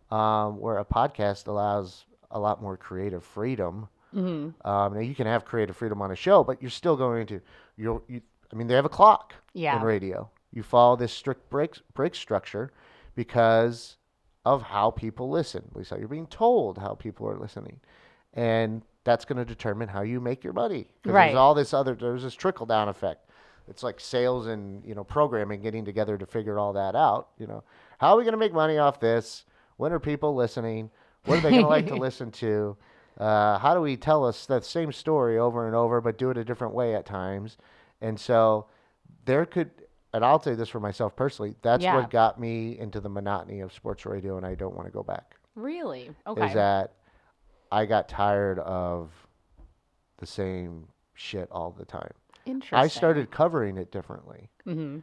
Um, where a podcast allows a lot more creative freedom. Mhm. Um, now you can have creative freedom on a show, but you're still going to. You're. You, I mean, they have a clock Yeah. in radio. You follow this strict break break structure because of how people listen. At least how you're being told how people are listening, and that's going to determine how you make your money. Right. There's all this other. There's this trickle down effect. It's like sales and you know programming getting together to figure all that out. You know, how are we going to make money off this? When are people listening? What are they going to like to listen to? Uh, how do we tell us that same story over and over, but do it a different way at times? And so there could, and I'll say this for myself personally, that's Yeah. what got me into the monotony of sports radio, and I don't want to go back. Really? Okay. Is that I got tired of the same shit all the time. Interesting. I started covering it differently. hmm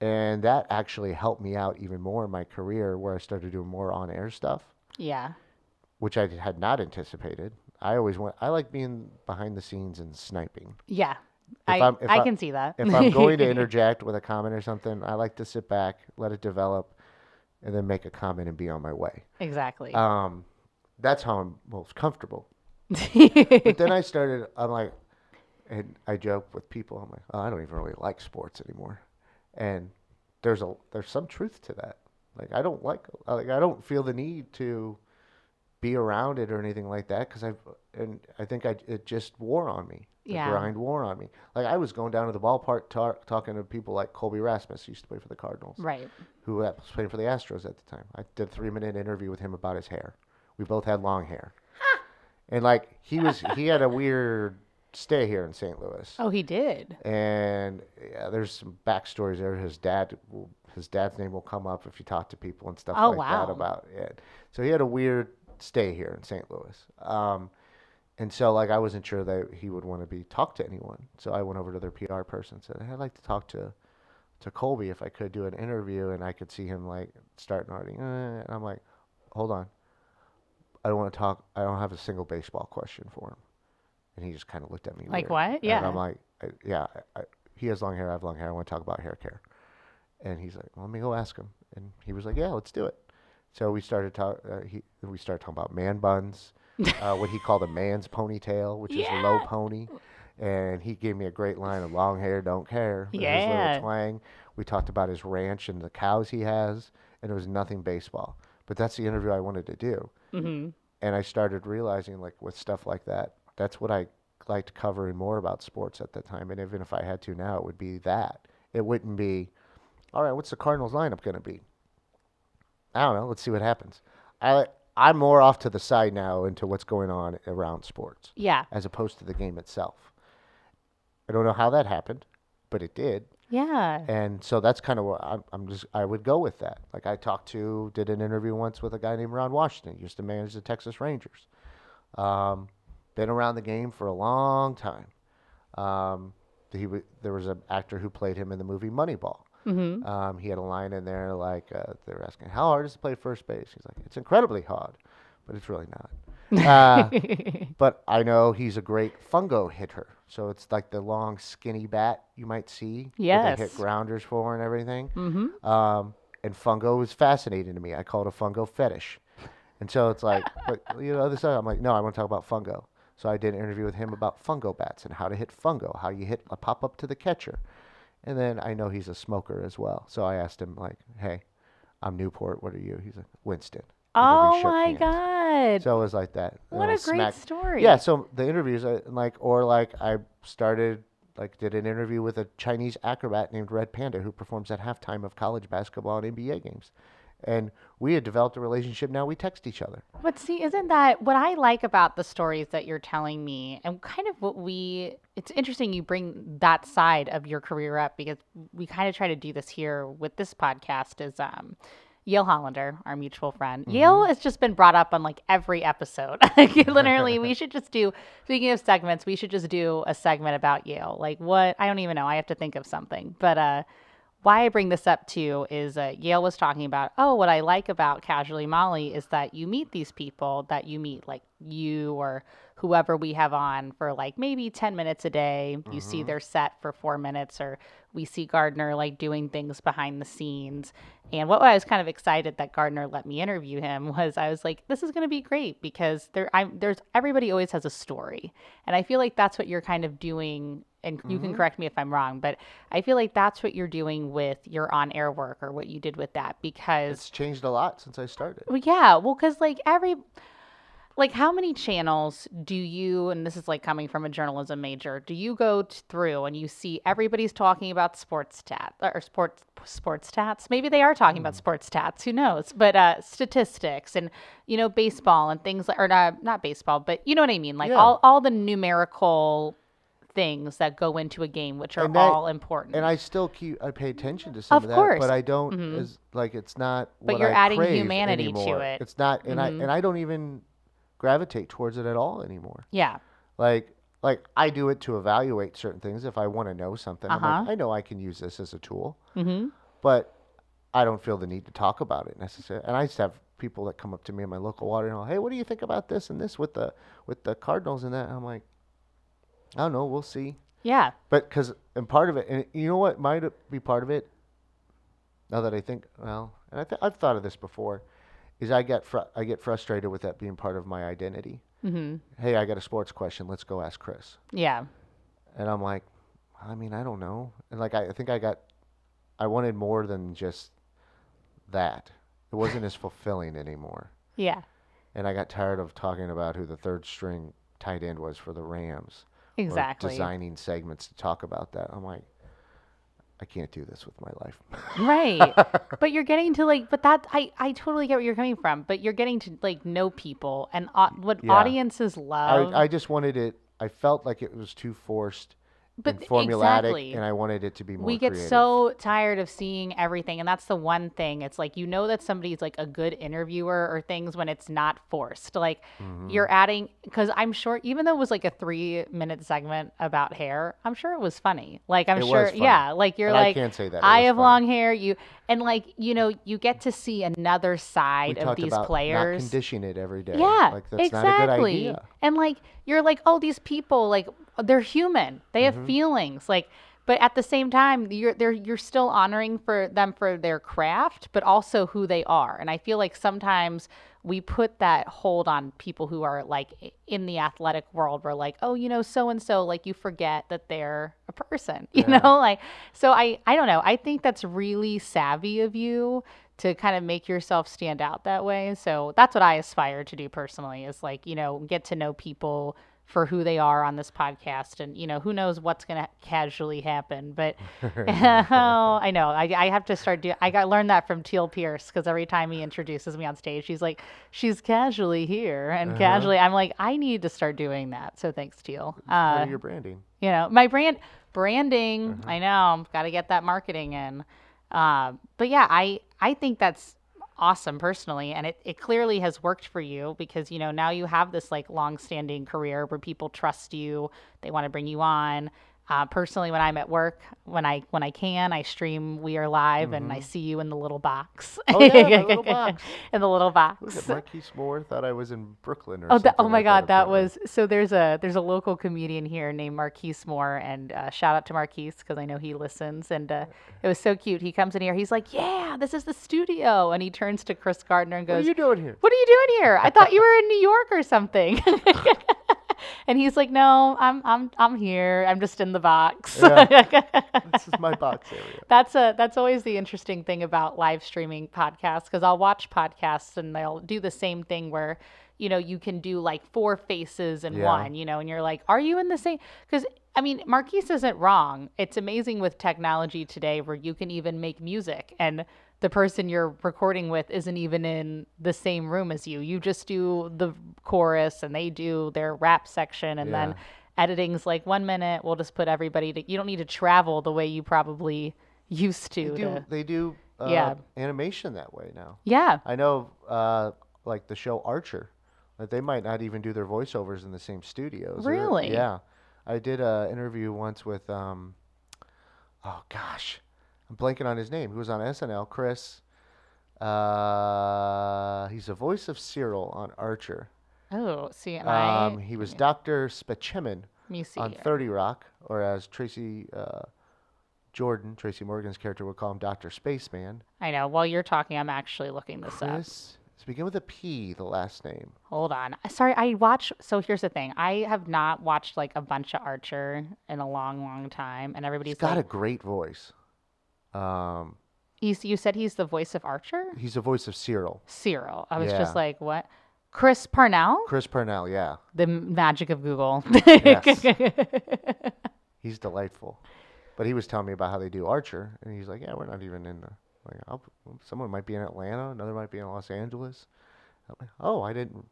And that actually helped me out even more in my career where I started doing more on air stuff, Yeah. which I had not anticipated. I always went, I like being behind the scenes and sniping. Yeah. If I, if I I- can see that. If I'm going to interject with a comment or something, I like to sit back, let it develop, and then make a comment and be on my way. exactly. Um, that's how I'm most comfortable. But then I started, I'm like, and I joke with people, I'm like, oh, I don't even really like sports anymore. And there's a there's some truth to that. Like I don't like like I don't feel the need to be around it or anything like that because I've and I think I it just wore on me. The Yeah. grind wore on me. Like I was going down to the ballpark ta- talking to people like Colby Rasmus, who used to play for the Cardinals right. who uh, was playing for the Astros at the time. I did a three minute interview with him about his hair. We both had long hair. and like he was he had a weird stay here in St. Louis. Oh, he did. And yeah, there's some backstories there. His dad his dad's name will come up if you talk to people and stuff Oh, like wow. that about it. So he had a weird stay here in St. Louis. Um, and so like I wasn't sure that he would want to be talk to anyone. So I went over to their PR person and said, hey, I'd like to talk to to Colby if I could do an interview and I could see him like starting already. "Eh," And I'm like, hold on. I don't want to talk. I don't have a single baseball question for him. And he just kind of looked at me. Like weird. what? And Yeah. I'm like, I, yeah, I, I, he has long hair. I have long hair. I want to talk about hair care. And he's like, well, let me go ask him. And he was like, yeah, let's do it. So we started talk. Uh, he we started talking about man buns, uh, what he called a man's ponytail, which is a low pony. And he gave me a great line of long hair, don't care. with His Yeah. little twang. We talked about his ranch and the cows he has, and it was nothing baseball. But that's the interview I wanted to do. hmm And I started realizing, like, with stuff like that, that's what I liked covering more about sports at the time. And even if I had to now, it would be that. It wouldn't be, all right, what's the Cardinals lineup going to be? I don't know. Let's see what happens. I, I'm more off to the side now into what's going on around sports Yeah. as opposed to the game itself. I don't know how that happened, but it did. Yeah. And so that's kind of what I'm, I'm just, I would go with that. Like I talked to, did an interview once with a guy named Ron Washington, used to manage the Texas Rangers. Um, been around the game for a long time. Um, he w- there was an actor who played him in the movie Moneyball. hmm Um, he had a line in there like uh, they were asking, "How hard is it to play first base?" He's like, "It's incredibly hard, but it's really not." Uh, but I know he's a great fungo hitter. So it's like the long, skinny bat you might see. that They hit grounders for and everything. hmm Um, and fungo is fascinating to me. I call it a fungo fetish. And so it's like, but you know, this I'm like, no, I want to talk about fungo. So I did an interview with him about fungo bats and how to hit fungo, how you hit a pop up to the catcher. And then I know he's a smoker as well. So I asked him like, hey, I'm Newport. What are you? He's like, Winston. And Oh my hands. God. So it was like that. what a great smack- story. yeah, so the interviews, uh, like, or like I started, like, did an interview with a Chinese acrobat named Red Panda who performs at halftime of college basketball and NBA games. And we had developed a relationship. Now we text each other. But see, isn't that what I like about the stories that you're telling me and kind of what we it's interesting you bring that side of your career up because we kind of try to do this here with this podcast is um Yale Hollander, our mutual friend. Yale has just been brought up on like every episode. like literally, we should just do speaking of segments, we should just do a segment about Yale. Like what I don't even know. I have to think of something. But uh why I bring this up too is uh, Yale was talking about, oh, what I like about Casually Mollie is that you meet these people that you meet, like you or whoever we have on for like maybe 10 minutes a day. You see their set for four minutes, or we see Gardner like doing things behind the scenes. And what I was kind of excited that Gardner let me interview him was I was like, this is going to be great because there, I'm, there's everybody always has a story, and I feel like that's what you're kind of doing and you can mm-hmm. correct me if I'm wrong, but I feel like that's what you're doing with your on air work or what you did with that because, It's changed a lot since I started. well, yeah, well, because like every, like how many channels do you, and this is like coming from a journalism major, do you go through and you see everybody's talking about sports stats or sports sports stats? Maybe they are talking about mm. sports stats, who knows? But uh, statistics and you know baseball and things like, or not not baseball, but you know what I mean, like Yeah. all all the numerical things that go into a game, which are And all important. And I still keep I pay attention to some Of of, that, course. but I don't Mhm. as like it's not. But you're I adding humanity to it. It's not, and I Mhm. and I don't even gravitate towards it at all anymore. yeah, Like like I do it to evaluate certain things if I want to know something. I'm Uh-huh. like, I know I can use this as a tool, hmm but I don't feel the need to talk about it necessarily. And I just have people that come up to me in my local water and go, hey, what do you think about this and this with the with the Cardinals and that? I'm like, I don't know, we'll see. yeah, But because and part of it, and you know what might be part of it. Now that I think, well, and I th- I've thought of this before, is I get fr- I get frustrated with that being part of my identity. hmm Hey, I got a sports question. Let's go ask Chris. yeah, And I'm like, I mean, I don't know. And like, I, I think I got, I wanted more than just that. It wasn't as fulfilling anymore. yeah, And I got tired of talking about who the third string tight end was for the Rams. Exactly. designing segments to talk about that. I'm like, I can't do this with my life. right but you're getting to like but that i i totally get where you're coming from but you're getting to like know people and au- what Yeah. audiences love I, I just wanted it. I felt like it was too forced But and exactly. and I wanted it to be more. we get creative. so tired of seeing everything and that's the one thing it's like you know that somebody's like a good interviewer or things when it's not forced like Mm-hmm. you're adding because i'm sure even though it was like a three minute segment about hair i'm sure it was funny like i'm It sure yeah like you're And I like can't say that. It I have long hair you and like you know you get to see another We side of talked these about not players condition it every day. yeah, like that's exactly. not a good idea. And like you're like, oh, these people, like they're human. They Mm-hmm. have feelings. Like, but at the same time, you're they're you're still honoring for them for their craft, but also who they are. And I feel like sometimes we put that hold on people who are like in the athletic world. We're like, oh, you know, so and so. Like you forget that they're a person. You Yeah. know, like so. I I don't know. I think that's really savvy of you to kind of make yourself stand out that way. So that's what I aspire to do personally is like, you know, get to know people for who they are on this podcast and you know who knows what's going to casually happen. But oh, i know I, I have to start doing i got learned that from teal pierce because every time he introduces me on stage he's like she's casually here and casually i'm like i need to start doing that. So thanks teal. Uh, your branding. you know my brand branding i know got to get that marketing in. Uh, but yeah i i think that's awesome personally and it, it clearly has worked for you because you know now you have this like long standing career where people trust you they want to bring you on uh, personally when i'm at work when i when i can i stream we are live and i see you in the little box Mm-hmm. Oh, yeah, my little box. in the little box Marquise Moore thought I was in Brooklyn or Oh, that, oh my like God, that apparently. was so. There's a there's a local comedian here named Marquise Moore, and uh, shout out to Marquise because I know he listens. And uh, it was so cute. He comes in here, he's like, "Yeah, this is the studio," and he turns to Chris Gardner and goes, What are you doing here? "What are you doing here? I thought you were in New York or something." and he's like, "No, I'm I'm I'm here. I'm just in the box." This is my box area. that's a that's always the interesting thing about live streaming podcasts because I'll watch podcasts and they'll do the same thing where you know you can do like four faces in Yeah. one, you know, and you're like, are you in the same? Because I mean, Marquise isn't wrong. It's amazing with technology today where you can even make music and the person you're recording with isn't even in the same room as you. You just do the chorus and they do their rap section and then editing's like 1 minute. We'll just put everybody to you don't need to travel the way you probably used to. They do, to they do uh, Yeah. animation that way now. yeah. I know, uh, like the show Archer, that they might not even do their voiceovers in the same studios. Really? Yeah. I did an interview once with, um, oh gosh, I'm blanking on his name. He was on SNL, Chris. Uh, he's the voice of Cyril on Archer. Oh, see, Um, I he was Dr. Spaceman let me see. on here. 30 Rock, or as Tracy uh, Jordan, Tracy Morgan's character, would call him Dr. Spaceman. I know. While you're talking, I'm actually looking this up. Chris, begin with a P, the last name. Hold on. Sorry, I watch. So here's the thing. I have not watched like a bunch of Archer in a long, long time, and everybody's He's got a great voice. Um, you, you said he's the voice of Archer? he's the voice of Cyril. Cyril. I was Yeah. just like, what? Chris Parnell? Chris Parnell, yeah. The m- magic of Google. Yes. He's delightful. But he was telling me about how they do Archer, and he's like, "Yeah, we're not even in the like. I'll, someone might be in Atlanta, another might be in Los Angeles." I'm like, "Oh, I didn't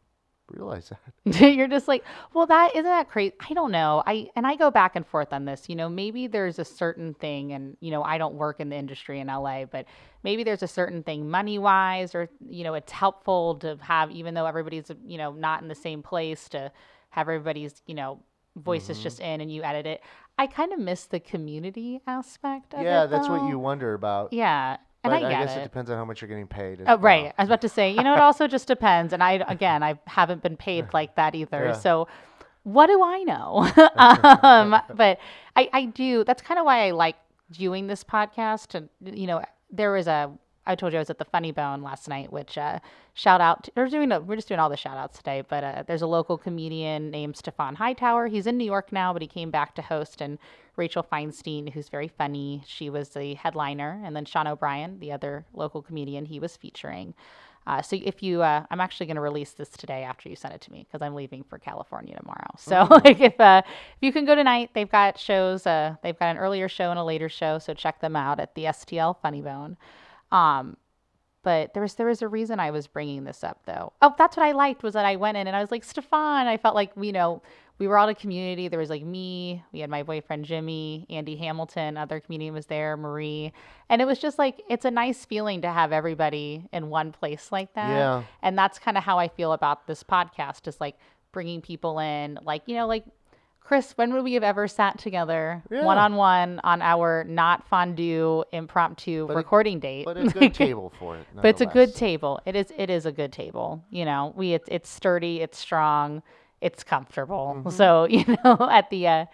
realize that." You're just like, well, that isn't that crazy. I don't know. I and I go back and forth on this. You know, maybe there's a certain thing, and you know, I don't work in the industry in LA, but maybe there's a certain thing money wise, or you know, it's helpful to have, even though everybody's you know not in the same place, to have everybody's you know voices Mm-hmm. just in and you edit it. I kind of miss the community aspect of yeah, it. that's what you wonder about. Yeah, and but I get guess it. it. depends on how much you're getting paid. Oh, right. well. I was about to say, you know, it also just depends. And I, again, I haven't been paid like that either. Yeah. So what do I know? um, but I, I do. That's kind of why I like doing this podcast. And, you know, there was a, I told you I was at the Funny Bone last night, which uh, shout out. To, we're doing a, we're just doing all the shout outs today. But uh, there's a local comedian named Stefan Hightower. He's in New York now, but he came back to host. And Rachel Feinstein, who's very funny, she was the headliner, and then Sean O'Brien, the other local comedian, he was featuring. Uh, so if you, uh, I'm actually going to release this today after you send it to me because I'm leaving for California tomorrow. So like if uh, if you can go tonight, they've got shows. Uh, they've got an earlier show and a later show, so check them out at the STL Funny Bone. Um, but there was there was a reason I was bringing this up though. Oh, that's what I liked was that I went in and I was like Stefan. I felt like you know we were all a community. There was like me, we had my boyfriend Jimmy, Andy Hamilton, other comedian was there, Marie, and it was just like it's a nice feeling to have everybody in one place like that. Yeah. and that's kind of how I feel about this podcast, is like bringing people in, like you know, like. Chris, when would we have ever sat together Yeah. one on one on our not fondue impromptu But a- recording date? But it's a good table for it. but it's a good nonetheless. table. It is. It is a good table. You know, we it's it's sturdy. It's strong. It's comfortable. Mm-hmm. So you know, at the, uh,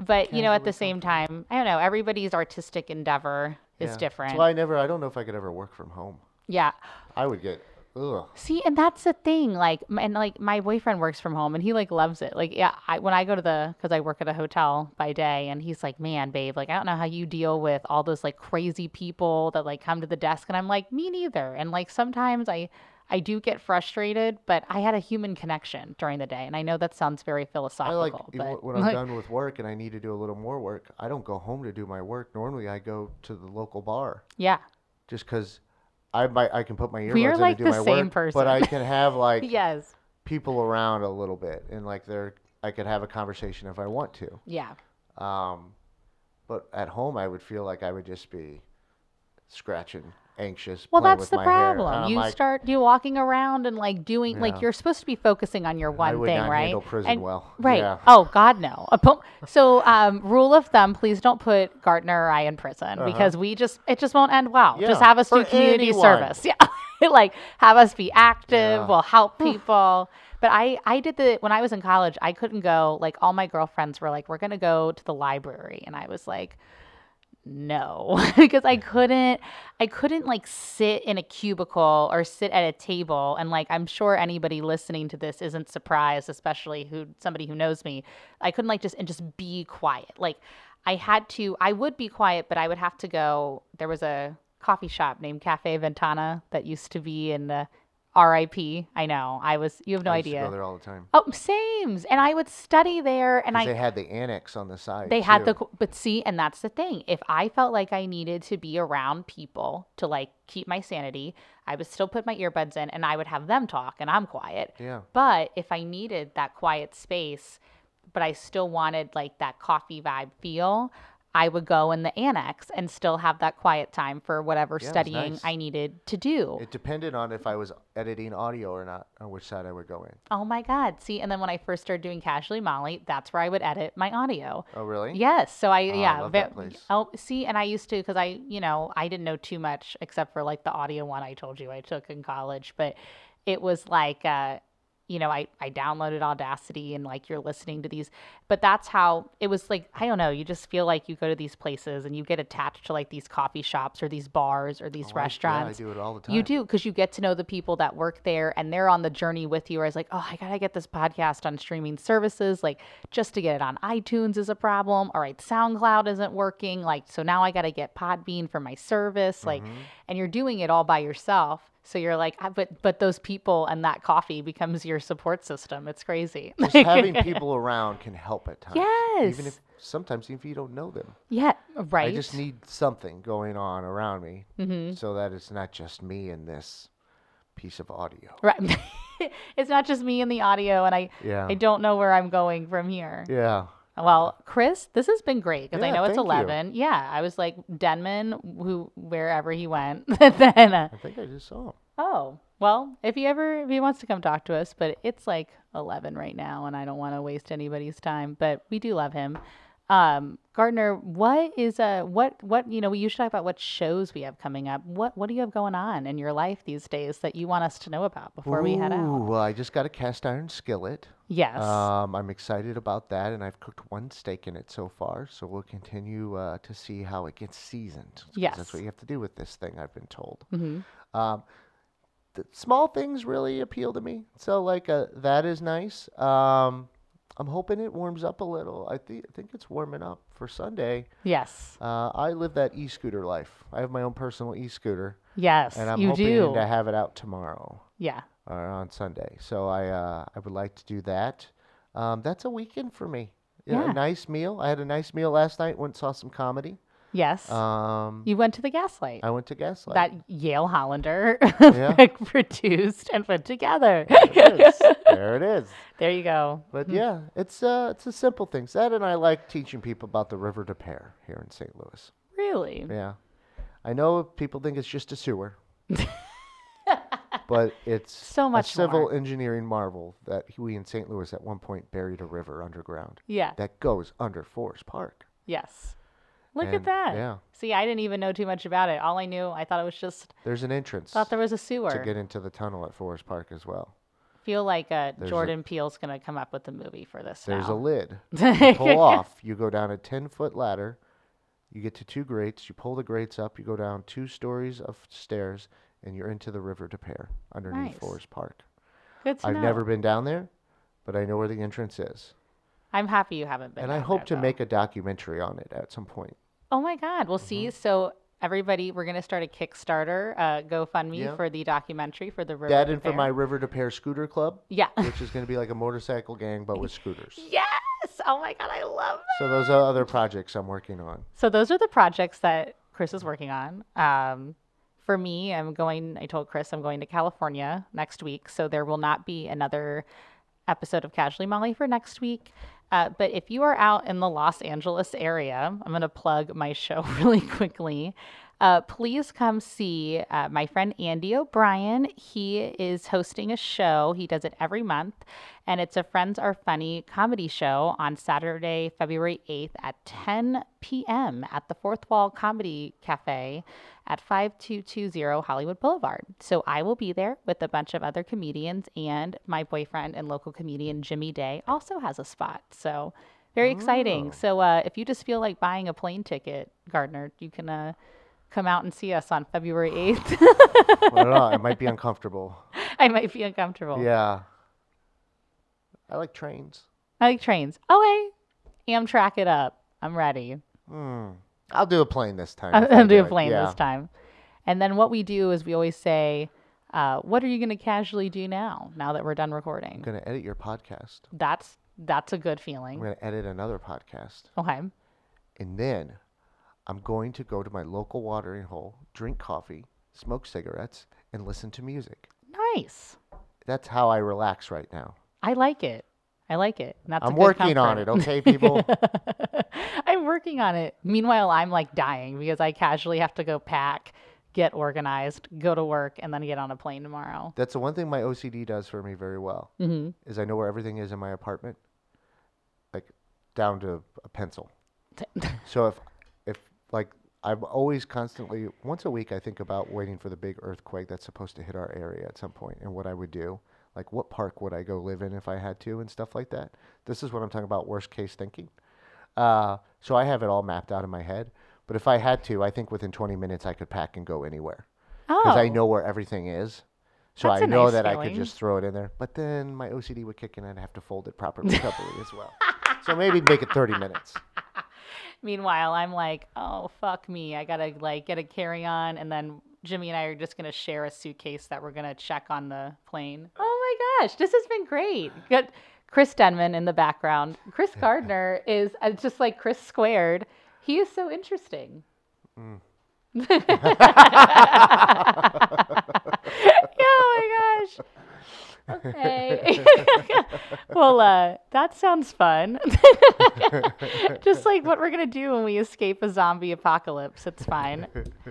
but you know, at the same time, I don't know. Everybody's artistic endeavor is Yeah. different. That's why I never. I don't know if I could ever work from home. yeah. I would get. Ugh. See, and that's the thing. Like, and like my boyfriend works from home, and he like loves it. Like, yeah, I, when I go to the, because I work at a hotel by day, and he's like, "Man, babe, like I don't know how you deal with all those like crazy people that like come to the desk," and I'm like, "Me neither." And like sometimes I, I do get frustrated, but I had a human connection during the day, and I know that sounds very I philosophical, like but when I'm like, done with work and I need to do a little more work. I don't go home to do my work. Normally, I go to the local bar yeah, just because I might I can put my earbuds We are in like to do the my same work, person. but I can have like yes, people around a little bit and like they're I could have a conversation if I want to. yeah. Um, but at home, I would feel like I would just be scratching, anxious. Well, that's the problem. You like, start you walking around and like doing like you're supposed to be focusing on your one thing, right? And- well. Right. Yeah. Oh God, no. So, um, rule of thumb: please don't put Gardner or I in prison because we just it just won't end well. Just Uh-huh. Have us do community anyone. service. Yeah, like have us be active. Yeah. We'll help people. But I, I did the when I was in college. I couldn't go. Like all my girlfriends were like, "We're gonna go to the library," and I was like, no because i couldn't i couldn't like sit in a cubicle or sit at a table and like i'm sure anybody listening to this isn't surprised especially who somebody who knows me. I couldn't like just and just be quiet. Like i had to i would be quiet but i would have to go there was a coffee shop named cafe ventana that used to be in the R.I.P. I know. I was. You have no I used to idea. go there all the time. Oh, sames. And I would study there, and 'Cause I they had the annex on the side. they had the too. co- but see and that's the thing if i felt like i needed to be around people to like keep my sanity i would still put my earbuds in and i would have them talk and i'm quiet Yeah. but if i needed that quiet space but i still wanted like that coffee vibe feel i would go in the annex and still have that quiet time for whatever Yeah, studying nice. i needed to do It depended on if I was editing audio or not, on which side I would go in. oh my god see and then when i first started doing casually mollie that's where i would edit my audio Oh, really? Yes. So I, Oh, I yeah. that place. Oh, see, and I used to because I, you know, I didn't know too much except for like the audio one I told you I took in college, but it was like, uh, you know, I I downloaded Audacity and like you're listening to these, but that's how it was like. I don't know. You just feel like you go to these places and you get attached to like these coffee shops or these bars or these Oh, I- restaurants. Yeah, I do it all the time. You do because you get to know the people that work there and they're on the journey with you. Whereas, like, oh, I got to get this podcast on streaming services. Like, just to get it on iTunes is a problem. All right, SoundCloud isn't working. Like, so now I got to get Podbean for my service. Like, Mm-hmm. and you're doing it all by yourself. So you're like, "Ah, but but those people and that coffee becomes your support system. It's crazy. Just having people around can help at times. Yes. Even if sometimes even if you don't know them. yeah, right. I just need something going on around me Mm-hmm. so that it's not just me and this piece of audio. right. it's not just me and the audio, and I Yeah. I don't know where I'm going from here. Yeah. Well, Chris, this has been great because I know it's thank you. 11. Yeah, I was like Denman, who wherever he went. then, uh, I think I just saw him. oh, well, if he ever if he wants to come talk to us, but it's like 11 right now, and I don't want to waste anybody's time. But we do love him. Um, Gardner, what is a what what you know we usually talk about what shows we have coming up. What what do you have going on in your life these days that you want us to know about before we head out? Well, I just got a cast iron skillet. Yes. Um, I'm excited about that, and I've cooked one steak in it so far. So we'll continue uh, to see how it gets seasoned. Yes. that's what you have to do with this thing. I've been told. hmm Um, the small things really appeal to me. So like uh, that is nice. Um, I'm hoping it warms up a little. I think I think it's warming up for Sunday. Yes. Uh, I live that e-scooter life. I have my own personal e-scooter, Yes. and I'm you hoping do. to have it out tomorrow yeah. or on Sunday. So I uh, I would like to do that. Um, that's a weekend for me. Yeah. A nice meal. I had a nice meal last night. Went and saw some comedy. Yes. Um, you went to the Gaslight. I went to Gaslight. that Yale Hollander Yeah. produced and put together. there it is. there it is. there you go. But yeah, it's uh, it's a simple thing. That and I like teaching people about the River des Peres here in St. Louis. Really? Yeah, I know people think it's just a sewer, but it's So much a civil more. engineering marvel that we in St. Louis at one point buried a river underground Yeah. that goes under Forest Park. Yes. Look at that. yeah. See, I didn't even know too much about it. All I knew, I thought it was just There's an entrance thought there was a sewer. to get into the tunnel at Forest Park as well. Feel like uh, There's a- Jordan Peele's gonna come up with a movie for this There's a lid. You pull off. You go down a 10 foot ladder. You get to two grates. You pull the grates up. You go down two stories of stairs, and you're into the River des Peres underneath Nice. Forest Park. Good to I've know. never been down there, but I know where the entrance is. I'm happy you haven't been. and I hope there, to though. make a documentary on it at some point. Oh my God. Well, see, Mm-hmm. so everybody, we're going to start a Kickstarter, uh, GoFundMe Yeah. for the documentary for the River That and for my River des Peres Scooter Club, Yeah. which is going to be like a motorcycle gang, but with scooters. yes. Oh my God. I love that. So those are other projects I'm working on. So those are the projects that Chris is working on. Um, for me, I'm going. I told Chris I'm going to California next week, so there will not be another episode of Casually Mollie for next week. Uh, but if you are out in the Los Angeles area, I'm going to plug my show really quickly. Uh, please come see uh, my friend Andy O'Brien. He is hosting a show. He does it every month, and it's a Friends Are Funny comedy show on Saturday, February 8th at 10 p.m. at the Fourth Wall Comedy Cafe at 5220 Hollywood Boulevard. So I will be there with a bunch of other comedians, and my boyfriend and local comedian Jimmy Day also has a spot. So very exciting. So uh, if you just feel like buying a plane ticket, Gardner, you can uh, come out and see us on February 8th. I don't know. It might be uncomfortable. I might be uncomfortable. Yeah. I like trains. I like trains. Okay. Amtrak it up. I'm ready. Hmm. I'll do a plane this time. I'll, I'll do a plane Yeah. this time. And then what we do is we always say, Uh, what are you going to casually do now? Now that we're done recording? I'm recording, gonna edit your podcast. that's that's a good feeling. I'm gonna edit another podcast, Okay. and then I'm going to go to my local watering hole, drink coffee, smoke cigarettes, and listen to music. Nice. That's how I relax right now. I like it. I like it. That's I'm working on it, okay, people? I'm working on it. Meanwhile, I'm like dying because I casually have to go pack, get organized, go to work, and then get on a plane tomorrow. That's the one thing my OCD does for me very well. hmm Is I know where everything is in my apartment, like down to a pencil. So if like I'm always constantly once a week I think about waiting for the big earthquake that's supposed to hit our area at some point and what I would do. Like what park would I go live in if I had to and stuff like that. This is what I'm talking about worst case thinking. Uh, so I have it all mapped out in my head. But if I had to, I think within 20 minutes I could pack and go anywhere Oh, because I know where everything is. So That's I know nice that I could just throw it in there. But then my OCD would kick in and I'd have to fold it properly, properly as well. So maybe make it 30 minutes. Meanwhile, I'm like, oh fuck me, I gotta like get a carry on, and then Jimmy and I are just gonna share a suitcase that we're gonna check on the plane. Oh my gosh, this has been great. Good, Chris Denman in the background. Chris Gardner is uh, just like Chris squared. He is so interesting. oh my gosh. Okay. well, uh, that sounds fun. Just like what we're gonna do when we escape a zombie apocalypse. It's fine.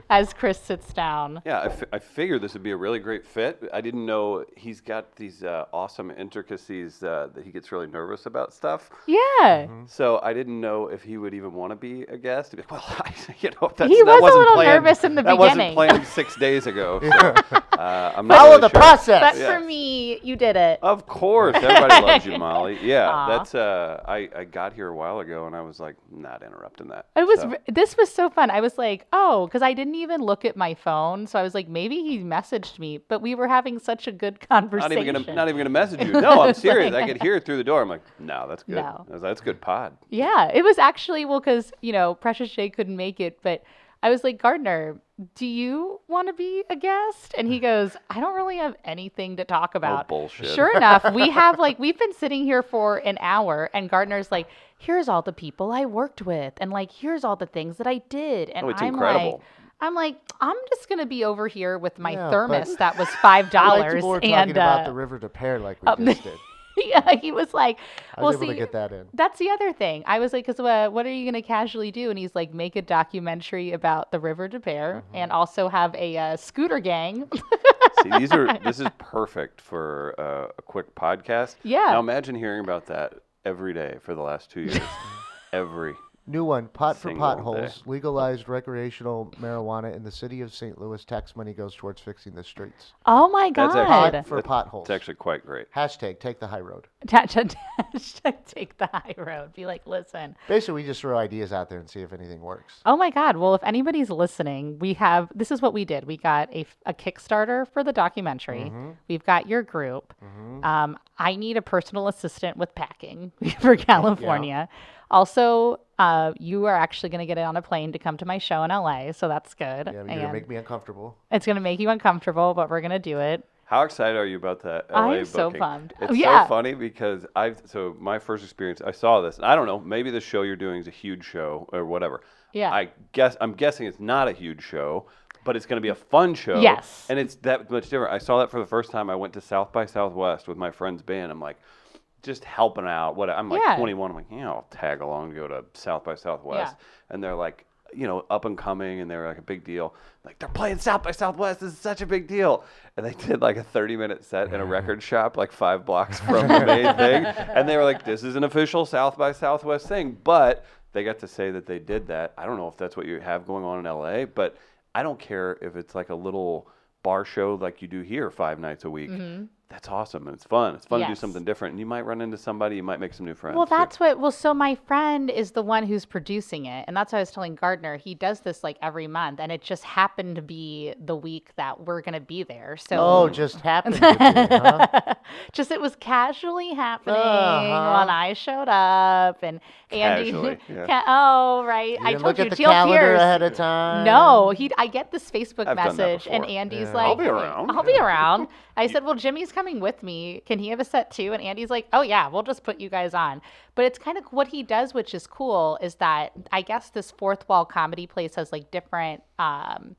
As Chris sits down. Yeah, I, figured this would be a really great fit. I didn't know he's got these uh, awesome intricacies uh, that he gets really nervous about stuff. Yeah. So I didn't know if he would even want to be a guest. Be like, well, I, you know, that's, He that was a wasn't little planned- nervous in the that beginning. wasn't planned six days ago. So, uh, I'm not Follow really the sure. process. But Yeah. for me, you did it. Of course, everybody loves you, Mollie. Yeah, Aw. that's. Uh, I I got here a while ago, and I was like, not interrupting that. It was So- this was so fun. I was like, oh, because I didn't even look at my phone, so I was like, maybe he messaged me, but we were having such a good not conversation. even gonna not even gonna message you. No, I'm serious. I could hear it through the door. I'm like, no, that's good. No. I was like, That's good pod. Yeah, it was actually well because you know Precious J couldn't make it, but I was like Gardner, do you want to be a guest? And he goes, I don't really have anything to talk about. Oh, bullshit. Sure enough, we have like we've been sitting here for an hour, and Gardner's like, here's all the people I worked with, and like here's all the things that I did, and Oh, I'm incredible. like. I'm like, I'm just gonna be over here with my Yeah, thermos that was five like dollars, talking and about uh, the River des Peres like we um, just did. yeah, he was like, I well, was able see, to get that in. that's the other thing. I was like, because uh, what are you going to casually do? And he's like, make a documentary about the River des Peres Mm-hmm. and also have a uh, scooter gang. See, these are this is perfect for uh, a quick podcast. Yeah. Now imagine hearing about that every day for the last two years. every. New one, pot for Single day. potholes. Legalized recreational marijuana in the city of St. Louis. Tax money goes towards fixing the streets. oh my That's actually- God. Pot for potholes. It's actually quite great. Hashtag take the high road. Hashtag take the high road. Be like, listen. Basically, we just throw ideas out there and see if anything works. Oh my God. Well, if anybody's listening, we have this is what we did. We got a, a Kickstarter for the documentary. We've got your group. Um, I need a personal assistant with packing for California. Also, uh, you are actually going to get on a plane to come to my show in LA, so that's good. Yeah, you're gonna make me uncomfortable. it's going to make you uncomfortable, but we're going to do it. How excited are you about that LA I'm so pumped. It's Oh, yeah. so funny because I've so my first experience. I saw this. I don't know. Maybe the show you're doing is a huge show or whatever. Yeah. I guess I'm guessing it's not a huge show, but it's going to be a fun show. Yes. And it's that much different. I saw that for the first time. I went to South by Southwest with my friend's band. I'm like, just helping out. What I'm like Yeah. 21. I'm like, yeah, I'll tag along to go to South by Southwest. And they're like, you know, up and coming, and they're like a big deal. Like they're playing South by Southwest. This is such a big deal. And they did like a 30 minute set in a record shop, like five blocks from the main thing. And they were like, this is an official South by Southwest thing. But they got to say that they did that. I don't know if that's what you have going on in LA, but I don't care if it's like a little bar show like you do here five nights a week. Mm-hmm. That's awesome and it's fun. It's fun to do something different. And you might run into somebody, you might make some new friends. Well, too. that's what. Well, so my friend is the one who's producing it, and that's what I was telling Gardner. He does this like every month, and it just happened to be the week that we're gonna be there. So Oh, just happened to be, huh? just it was casually happening Uh-huh. when I showed up, and Andy. Casually, yeah. Ca- oh, right. You I didn't told look you, at the Jill calendar Pierce. ahead of time. No, he. I get this Facebook I've message, and. Andy's Yeah. like, I'll be around." I'll be around." I said, "Well, Jimmy's coming with me. Can he have a set too?" And Andy's like, "Oh yeah, we'll just put you guys on." But it's kind of what he does, which is cool, is that I guess this fourth wall comedy place has like different. Um,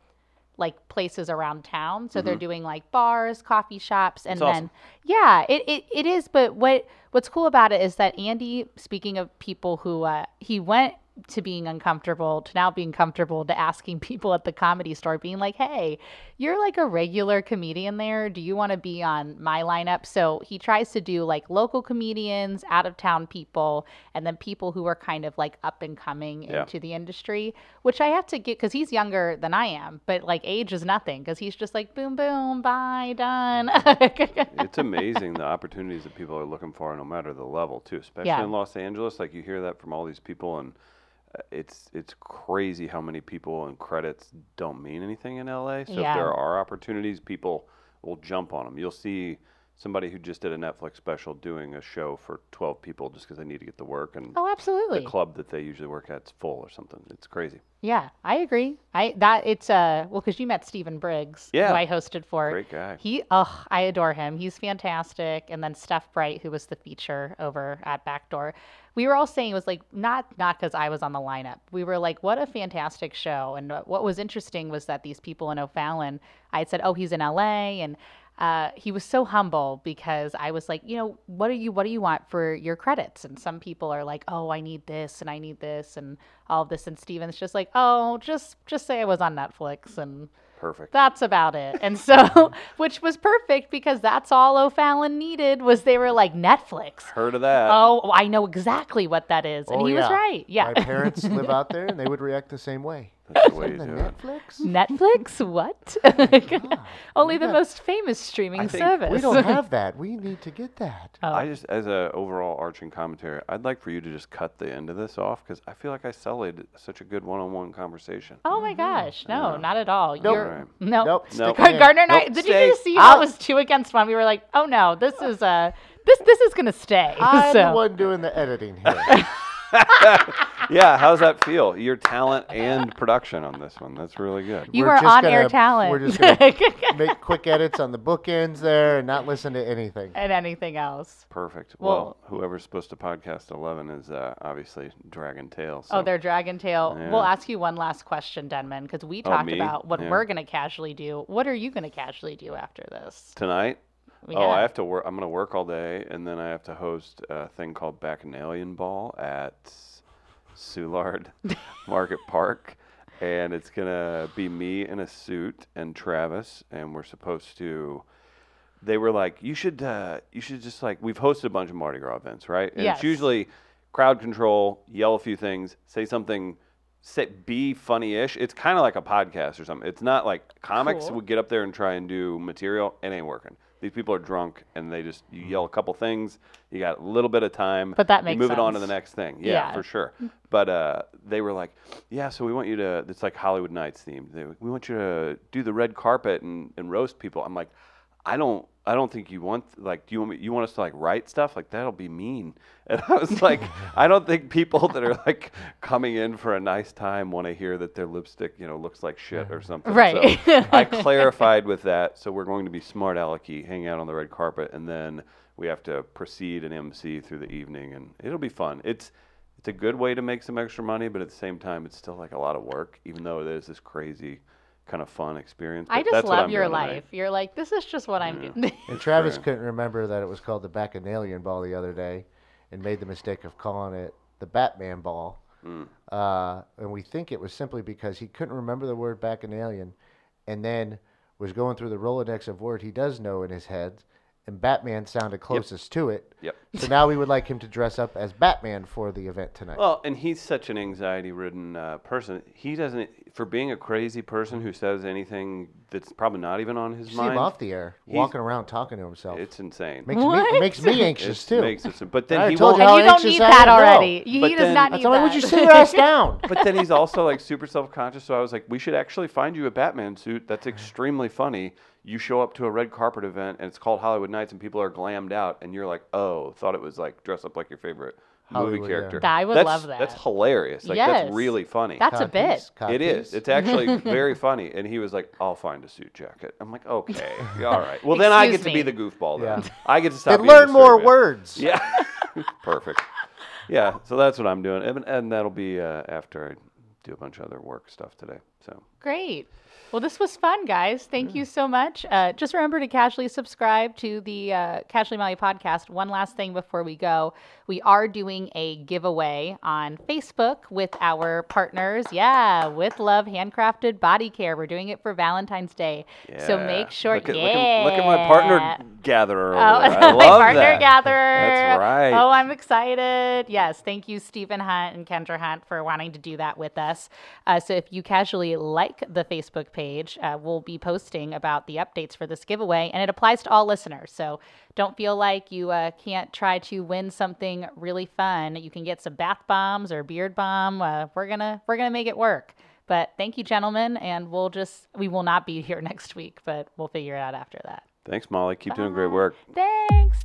like places around town. So they're doing like bars, coffee shops, and Mm-hmm. That's then awesome. yeah, it, it, it is. But what what's cool about it is that Andy, speaking of people who uh, he went to being uncomfortable to now being comfortable to asking people at the comedy store, being like, "Hey, you're like a regular comedian there. Do you want to be on my lineup?" So he tries to do like local comedians, out of town people, and then people who are kind of like up and coming Yeah. into the industry. Which I have to get because he's younger than I am, but like age is nothing because he's just like boom boom bye done. it's amazing the opportunities that people are looking for, no matter the level, too. Especially Yeah. in Los Angeles, like you hear that from all these people, and it's it's crazy how many people and credits don't mean anything in LA. So Yeah. if there are opportunities, people will jump on them. You'll see somebody who just did a Netflix special doing a show for 12 people just because they need to get to work, and Oh, absolutely the club that they usually work at's full or something. It's crazy. Yeah, I agree. I that it's uh well because you met Stephen Briggs, Yeah. who I hosted for. Great guy. He oh I adore him. He's fantastic. And then Steph Bright, who was the feature over at Backdoor. We were all saying it was like not not because I was on the lineup. We were like, what a fantastic show. And what- what was interesting was that these people in O'Fallon, I had said, oh, he's in LA, and uh, he was so humble because I was like, you know, what do you what do you want for your credits? And some people are like, oh, I need this and I need this and all of this. And Steven's just like, oh, just just say I was on Netflix and Perfect. that's about it. And so, which was perfect because that's all O'Fallon needed was they were like Netflix. Heard of that? Oh, I know exactly what that is, and Oh, he was right. Yeah, My parents live out there, and they would react the same way. That's the way you The do it. Netflix? Netflix. What? Only the got- most famous streaming service. We don't have that. We need to get that. Oh. I just, as a overall arching commentary, I'd like for you to just cut the end of this off because I feel like I sullied such a good one-on-one conversation. Oh my gosh, no, Yeah. not at all. Nope. You're, Right. no, Nope. Nope. Stick it in. Gardner and I. Did stay you just see how out. it was two against one? We were like, oh no, this is uh this this is gonna stay. I'm so the one doing the editing here. Yeah, how's that feel? Your talent and production on this one. That's really good. you We're are on air gonna- talent. we're just gonna Make quick edits on the bookends there and not listen to anything. and anything else. Perfect. Well- Well, whoever's supposed to podcast 11 is uh, obviously Dragon Tail. Oh, they're Dragon Tail. Yeah. We'll ask you one last question, Denman, because we Oh, talked me? about what Yeah. we're going to casually do. What are you going to casually do after this? Tonight? Oh, Yeah. I have to work. I'm going to work all day, and then I have to host a thing called Bacchanalian Ball at Soulard Market Park. And it's going to be me in a suit and Travis, and we're supposed to. They were like, you should, uh, you should just like. We've hosted a bunch of Mardi Gras events, right? And Yes. it's usually crowd control, yell a few things, say something, say, be funny-ish. It's kind of like a podcast or something. It's not like comics Cool. would get up there and try and do material. It ain't working. These people are drunk and they just you yell a couple things. You got a little bit of time. But that you makes move it on to the next thing. Yeah, Yeah. for sure. But uh, they were like, yeah, so we want you to. It's like Hollywood Nights themed. They, we want you to do the red carpet and, and roast people. I'm like, I don't. I don't think you want like. Do you want me? You want us to like write stuff like that'll be mean. And I was like, I don't think people that are like coming in for a nice time want to hear that their lipstick, you know, looks like shit or something. Right. So I clarified with that. So we're going to be smart alecky, hang out on the red carpet, and then we have to proceed and MC through the evening, and it'll be fun. It's it's a good way to make some extra money, but at the same time, it's still like a lot of work, even though it is this crazy kind of fun experience. I just that's what love I'm your doing tonight. life. You're like, this is just what I'm doing. And Travis Right. couldn't remember that it was called the Bacchanalian Ball the other day and made the mistake of calling it the Batman Ball. Mm. Uh, and we think it was simply because he couldn't remember the word Bacchanalian and then was going through the Rolodex of word he does know in his head. And Batman sounded closest to it. Yep. So now we would like him to dress up as Batman for the event tonight. Well, and he's such an anxiety-ridden uh, person. He doesn't. For being a crazy person who says anything that's probably not even on his You see him off the air, He's- walking around talking to himself. It's insane. makes me What? it makes me anxious It too. makes it, but then I he told won't. you how and you don't anxious need I that am, no. already. He But does then- not I need told him, that. would you sit your ass down? but then he's also like super self-conscious. So I was like, we should actually find you a Batman suit. That's extremely funny. You show up to a red carpet event and it's called Hollywood Nights, and people are glammed out, and you're like, oh, thought it was like dress up like your favorite movie Hollywood, yeah. character. I would that's, love that. That's hilarious. Like Yes. that's really funny. That's a bit. Codpiece, It is. codpiece. It's actually very funny. And he was like, I'll find a suit jacket. I'm like, okay, all right. Well, then I get Excuse to be the goofball then. Yeah. I get to stop Then being the learn more man. words. Yeah. Perfect. Yeah. So that's what I'm doing. And, and that'll be uh, after I do a bunch of other work stuff today. So Great. Well, this was fun, guys. Thank you so much. Uh, just remember to casually subscribe to the uh, Casually Mollie podcast. One last thing before we go. We are doing a giveaway on Facebook with our partners. Yeah, with Love Handcrafted Body Care. We're doing it for Valentine's Day. So make sure, Look at, yeah. look at, look at my partner gatherer. Oh, my love partner that. gatherer. That's right. Oh, I'm excited. Yes, thank you, Stephen Hunt and Kendra Hunt, for wanting to do that with us. Uh, so if you casually like the Facebook page, uh, we'll be posting about the updates for this giveaway, and it applies to all listeners. So don't feel like you uh, can't try to win something really fun. You can get some bath bombs or beard bomb. Uh, we're gonna we're gonna make it work. But thank you, gentlemen, and we'll just we will not be here next week, but we'll figure it out after that. Thanks, Mollie. Keep doing great work. Thanks.